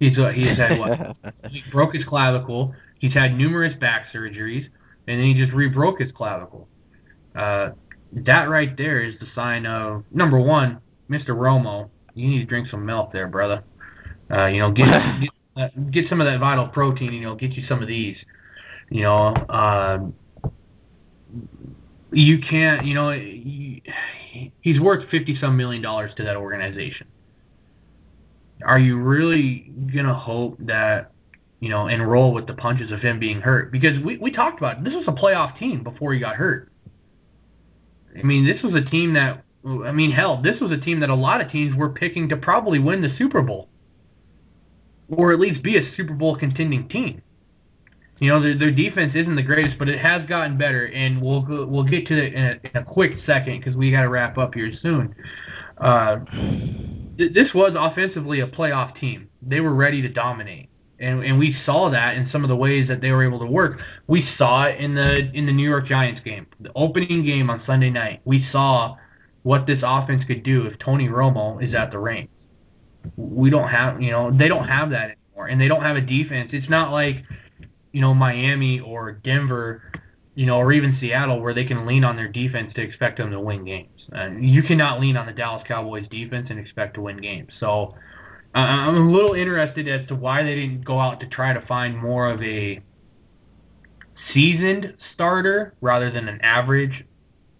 S2: He's uh, he's had what? he broke his clavicle. He's had numerous back surgeries, and then he just re-broke his clavicle. Uh, that right there is the sign of number one, Mr. Romo. You need to drink some milk there, brother. Uh, you know, get get, uh, get some of that vital protein. And you know, get you some of these. You know, uh, you can't. You know, he, he's worth fifty some million dollars to that organization. Are you really gonna hope that you know enroll with the punches of him being hurt? Because we we talked about it. this was a playoff team before he got hurt. I mean, this was a team that I mean, hell, this was a team that a lot of teams were picking to probably win the Super Bowl, or at least be a Super Bowl contending team. You know, their, their defense isn't the greatest, but it has gotten better, and we'll we'll get to it in a, in a quick second because we got to wrap up here soon. Uh, th- this was offensively a playoff team. They were ready to dominate, and and we saw that in some of the ways that they were able to work. We saw it in the in the New York Giants game, the opening game on Sunday night. We saw what this offense could do if Tony Romo is at the reins. We don't have, you know, they don't have that anymore, and they don't have a defense. It's not like you know, Miami or Denver, you know, or even Seattle, where they can lean on their defense to expect them to win games. Uh, you cannot lean on the Dallas Cowboys defense and expect to win games. So I'm a little interested as to why they didn't go out to try to find more of a seasoned starter rather than an average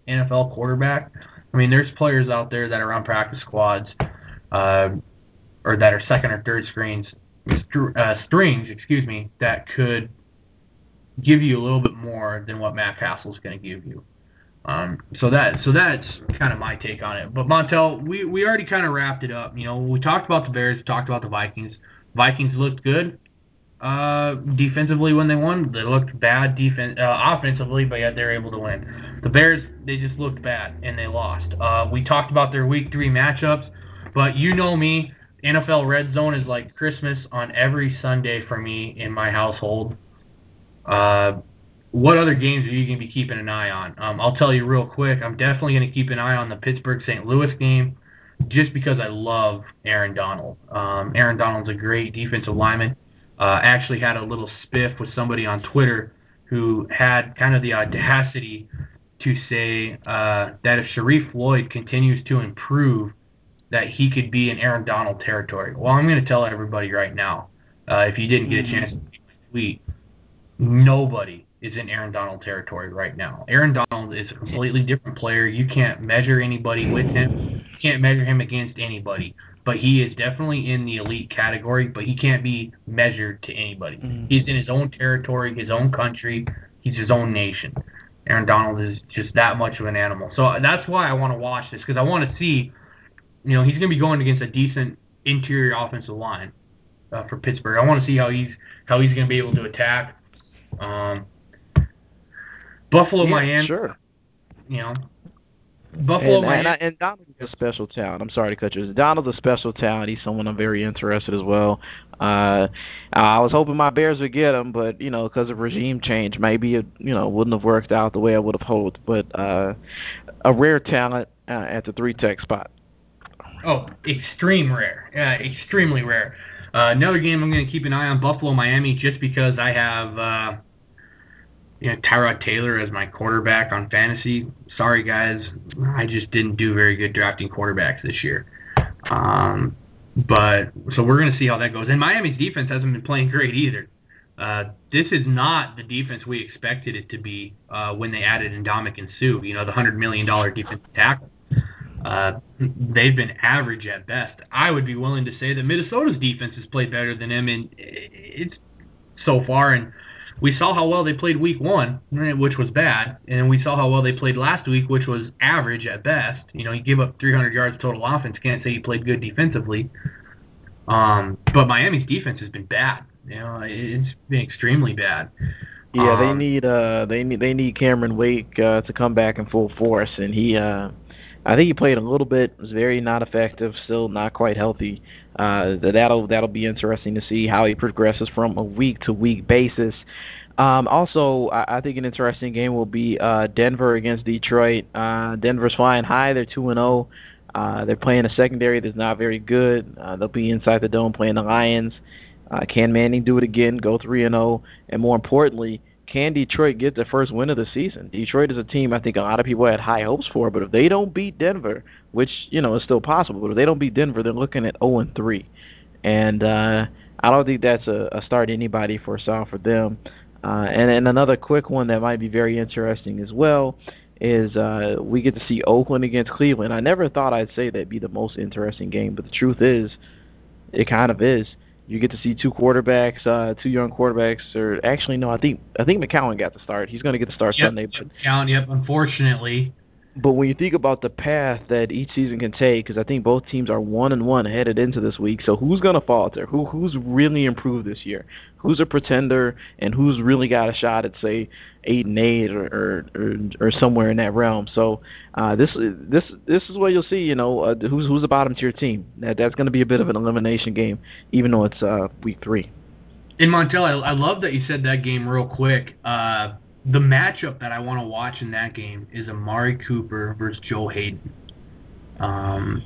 S2: NFL quarterback. I mean, there's players out there that are on practice squads, uh, or that are second or third screens, uh, strings, excuse me, that could give you a little bit more than what Matt Cassel's going to give you. Um, so that so that's kind of my take on it. But Montel, we we already kind of wrapped it up. You know, we talked about the Bears, we talked about the Vikings. Vikings looked good uh, defensively when they won. They looked bad defense uh, offensively, but yet they're able to win. The Bears they just looked bad and they lost. Uh, we talked about their Week Three matchups, but you know me. NFL Red Zone is like Christmas on every Sunday for me in my household. Uh, what other games are you going to be keeping an eye on? Um, I'll tell you real quick. I'm definitely going to keep an eye on the Pittsburgh St. Louis game just because I love Aaron Donald. Um, Aaron Donald's a great defensive lineman. Uh, actually had a little spiff with somebody on Twitter who had kind of the audacity to say uh, that if Sharrif Floyd continues to improve, that he could be in Aaron Donald territory. Well, I'm going to tell everybody right now, uh, if you didn't get a chance to tweet, nobody is in Aaron Donald territory right now. Aaron Donald is a completely different player. You can't measure anybody with him. You can't measure him against anybody. But he is definitely in the elite category, but he can't be measured to anybody. Mm-hmm. He's in his own territory, his own country, he's his own nation. Aaron Donald is just that much of an animal. So that's why I want to watch this because I want to see, you know, he's going to be going against a decent interior offensive line uh, for Pittsburgh. I want to see how he's how he's going to be able to attack. Um, Buffalo,
S1: yeah,
S2: Miami.
S1: Sure.
S2: You know, Buffalo,
S1: and,
S2: Miami.
S1: And, and Donald's a special talent. I'm sorry to cut you. Donald's a special talent. He's someone I'm very interested as well. Uh, I was hoping my Bears would get him, but you know, because of regime change, maybe it you know wouldn't have worked out the way I would have hoped. But uh, a rare talent uh, at the three tech spot.
S2: Oh, extreme rare. Uh, extremely rare. Uh, another game I'm going to keep an eye on Buffalo Miami just because I have uh, you know Tyrod Taylor as my quarterback on fantasy. Sorry guys, I just didn't do very good drafting quarterbacks this year. Um, but so we're going to see how that goes. And Miami's defense hasn't been playing great either. Uh, this is not the defense we expected it to be uh, when they added Indomik and Sue, You know, the hundred million dollar defensive tackle. Uh, they've been average at best. I would be willing to say that Minnesota's defense has played better than them, and it's so far. And we saw how well they played Week One, which was bad, and we saw how well they played last week, which was average at best. You know, he gave up 300 yards total offense. Can't say he played good defensively. Um, but Miami's defense has been bad. You know, it's been extremely bad.
S1: Yeah, um, they need uh they need they need Cameron Wake uh, to come back in full force, and he uh I think he played a little bit, was very not effective, still not quite healthy. Uh, that'll that'll be interesting to see how he progresses from a week to week basis. Um, also, I, I think an interesting game will be uh, Denver against Detroit. Uh, Denver's flying high; they're two and zero. Oh. Uh, they're playing a secondary that's not very good. Uh, they'll be inside the dome playing the Lions. Uh, can Manning do it again, go 3 and 0, and more importantly, can Detroit get the first win of the season? Detroit is a team I think a lot of people had high hopes for, but if they don't beat Denver, which you know is still possible, but if they don't beat Denver, they're looking at 0 and 3, and uh, I don't think that's a, a start anybody foresaw for them. Uh, and, and another quick one that might be very interesting as well is uh, we get to see Oakland against Cleveland. I never thought I'd say that'd be the most interesting game, but the truth is, it kind of is. You get to see two quarterbacks, uh, two young quarterbacks, or actually no, I think I think McCown got the start. He's going to get the start
S2: yep,
S1: Sunday.
S2: But, McCown, yep. Unfortunately,
S1: but when you think about the path that each season can take, because I think both teams are one and one headed into this week, so who's going to falter? Who who's really improved this year? Who's a pretender, and who's really got a shot at say eight and eight or or, or, or somewhere in that realm? So uh, this this this is what you'll see. You know, uh, who's who's the bottom tier team? That that's going to be a bit of an elimination game, even though it's uh, week three.
S2: In Montel, I, I love that you said that game real quick. Uh, the matchup that I want to watch in that game is Amari Cooper versus Joe Haden. Um,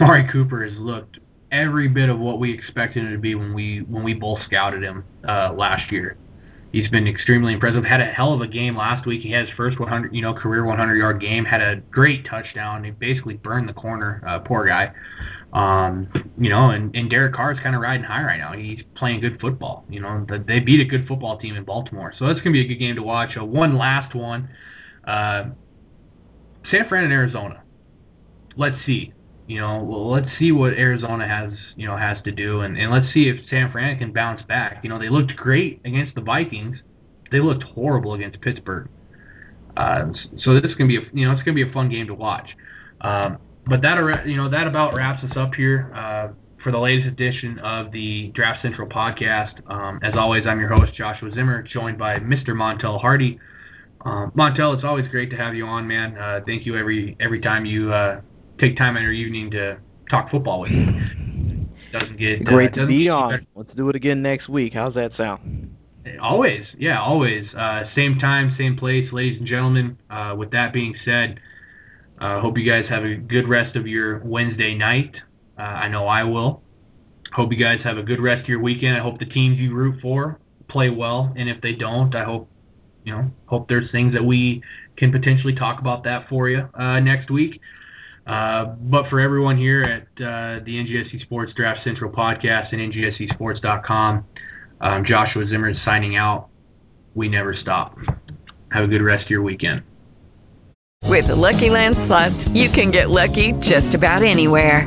S2: Amari Cooper has looked every bit of what we expected him to be when we when we both scouted him uh, last year. He's been extremely impressive. Had a hell of a game last week. He had his first 100, you know, career 100 yard game. Had a great touchdown. He basically burned the corner. Uh, poor guy. Um, you know, and, and Derek Carr is kind of riding high right now. He's playing good football. You know, they beat a good football team in Baltimore, so that's gonna be a good game to watch. Uh, one last one, uh, San Fran and Arizona. Let's see. You know, well, let's see what Arizona has, you know, has to do, and, and let's see if San Fran can bounce back. You know, they looked great against the Vikings. They looked horrible against Pittsburgh. Uh, so this is gonna be a, you know, it's gonna be a fun game to watch. Um, but that you know that about wraps us up here uh, for the latest edition of the Draft Central podcast. Um, as always, I'm your host Joshua Zimmer, joined by Mr. Montel Hardy. Um, Montel, it's always great to have you on, man. Uh, thank you every every time you uh, take time in your evening to talk football with me. Doesn't get
S1: great
S2: uh,
S1: to be on. Let's do it again next week. How's that sound?
S2: Always, yeah, always. Uh, same time, same place, ladies and gentlemen. Uh, with that being said. I uh, hope you guys have a good rest of your Wednesday night. Uh, I know I will. Hope you guys have a good rest of your weekend. I hope the teams you root for play well, and if they don't, I hope you know hope there's things that we can potentially talk about that for you uh, next week. Uh, but for everyone here at uh, the NGSC Sports Draft Central podcast and NGSCSports.com, um, Joshua Zimmer is signing out. We never stop. Have a good rest of your weekend.
S5: With the Lucky Land slots, you can get lucky just about anywhere.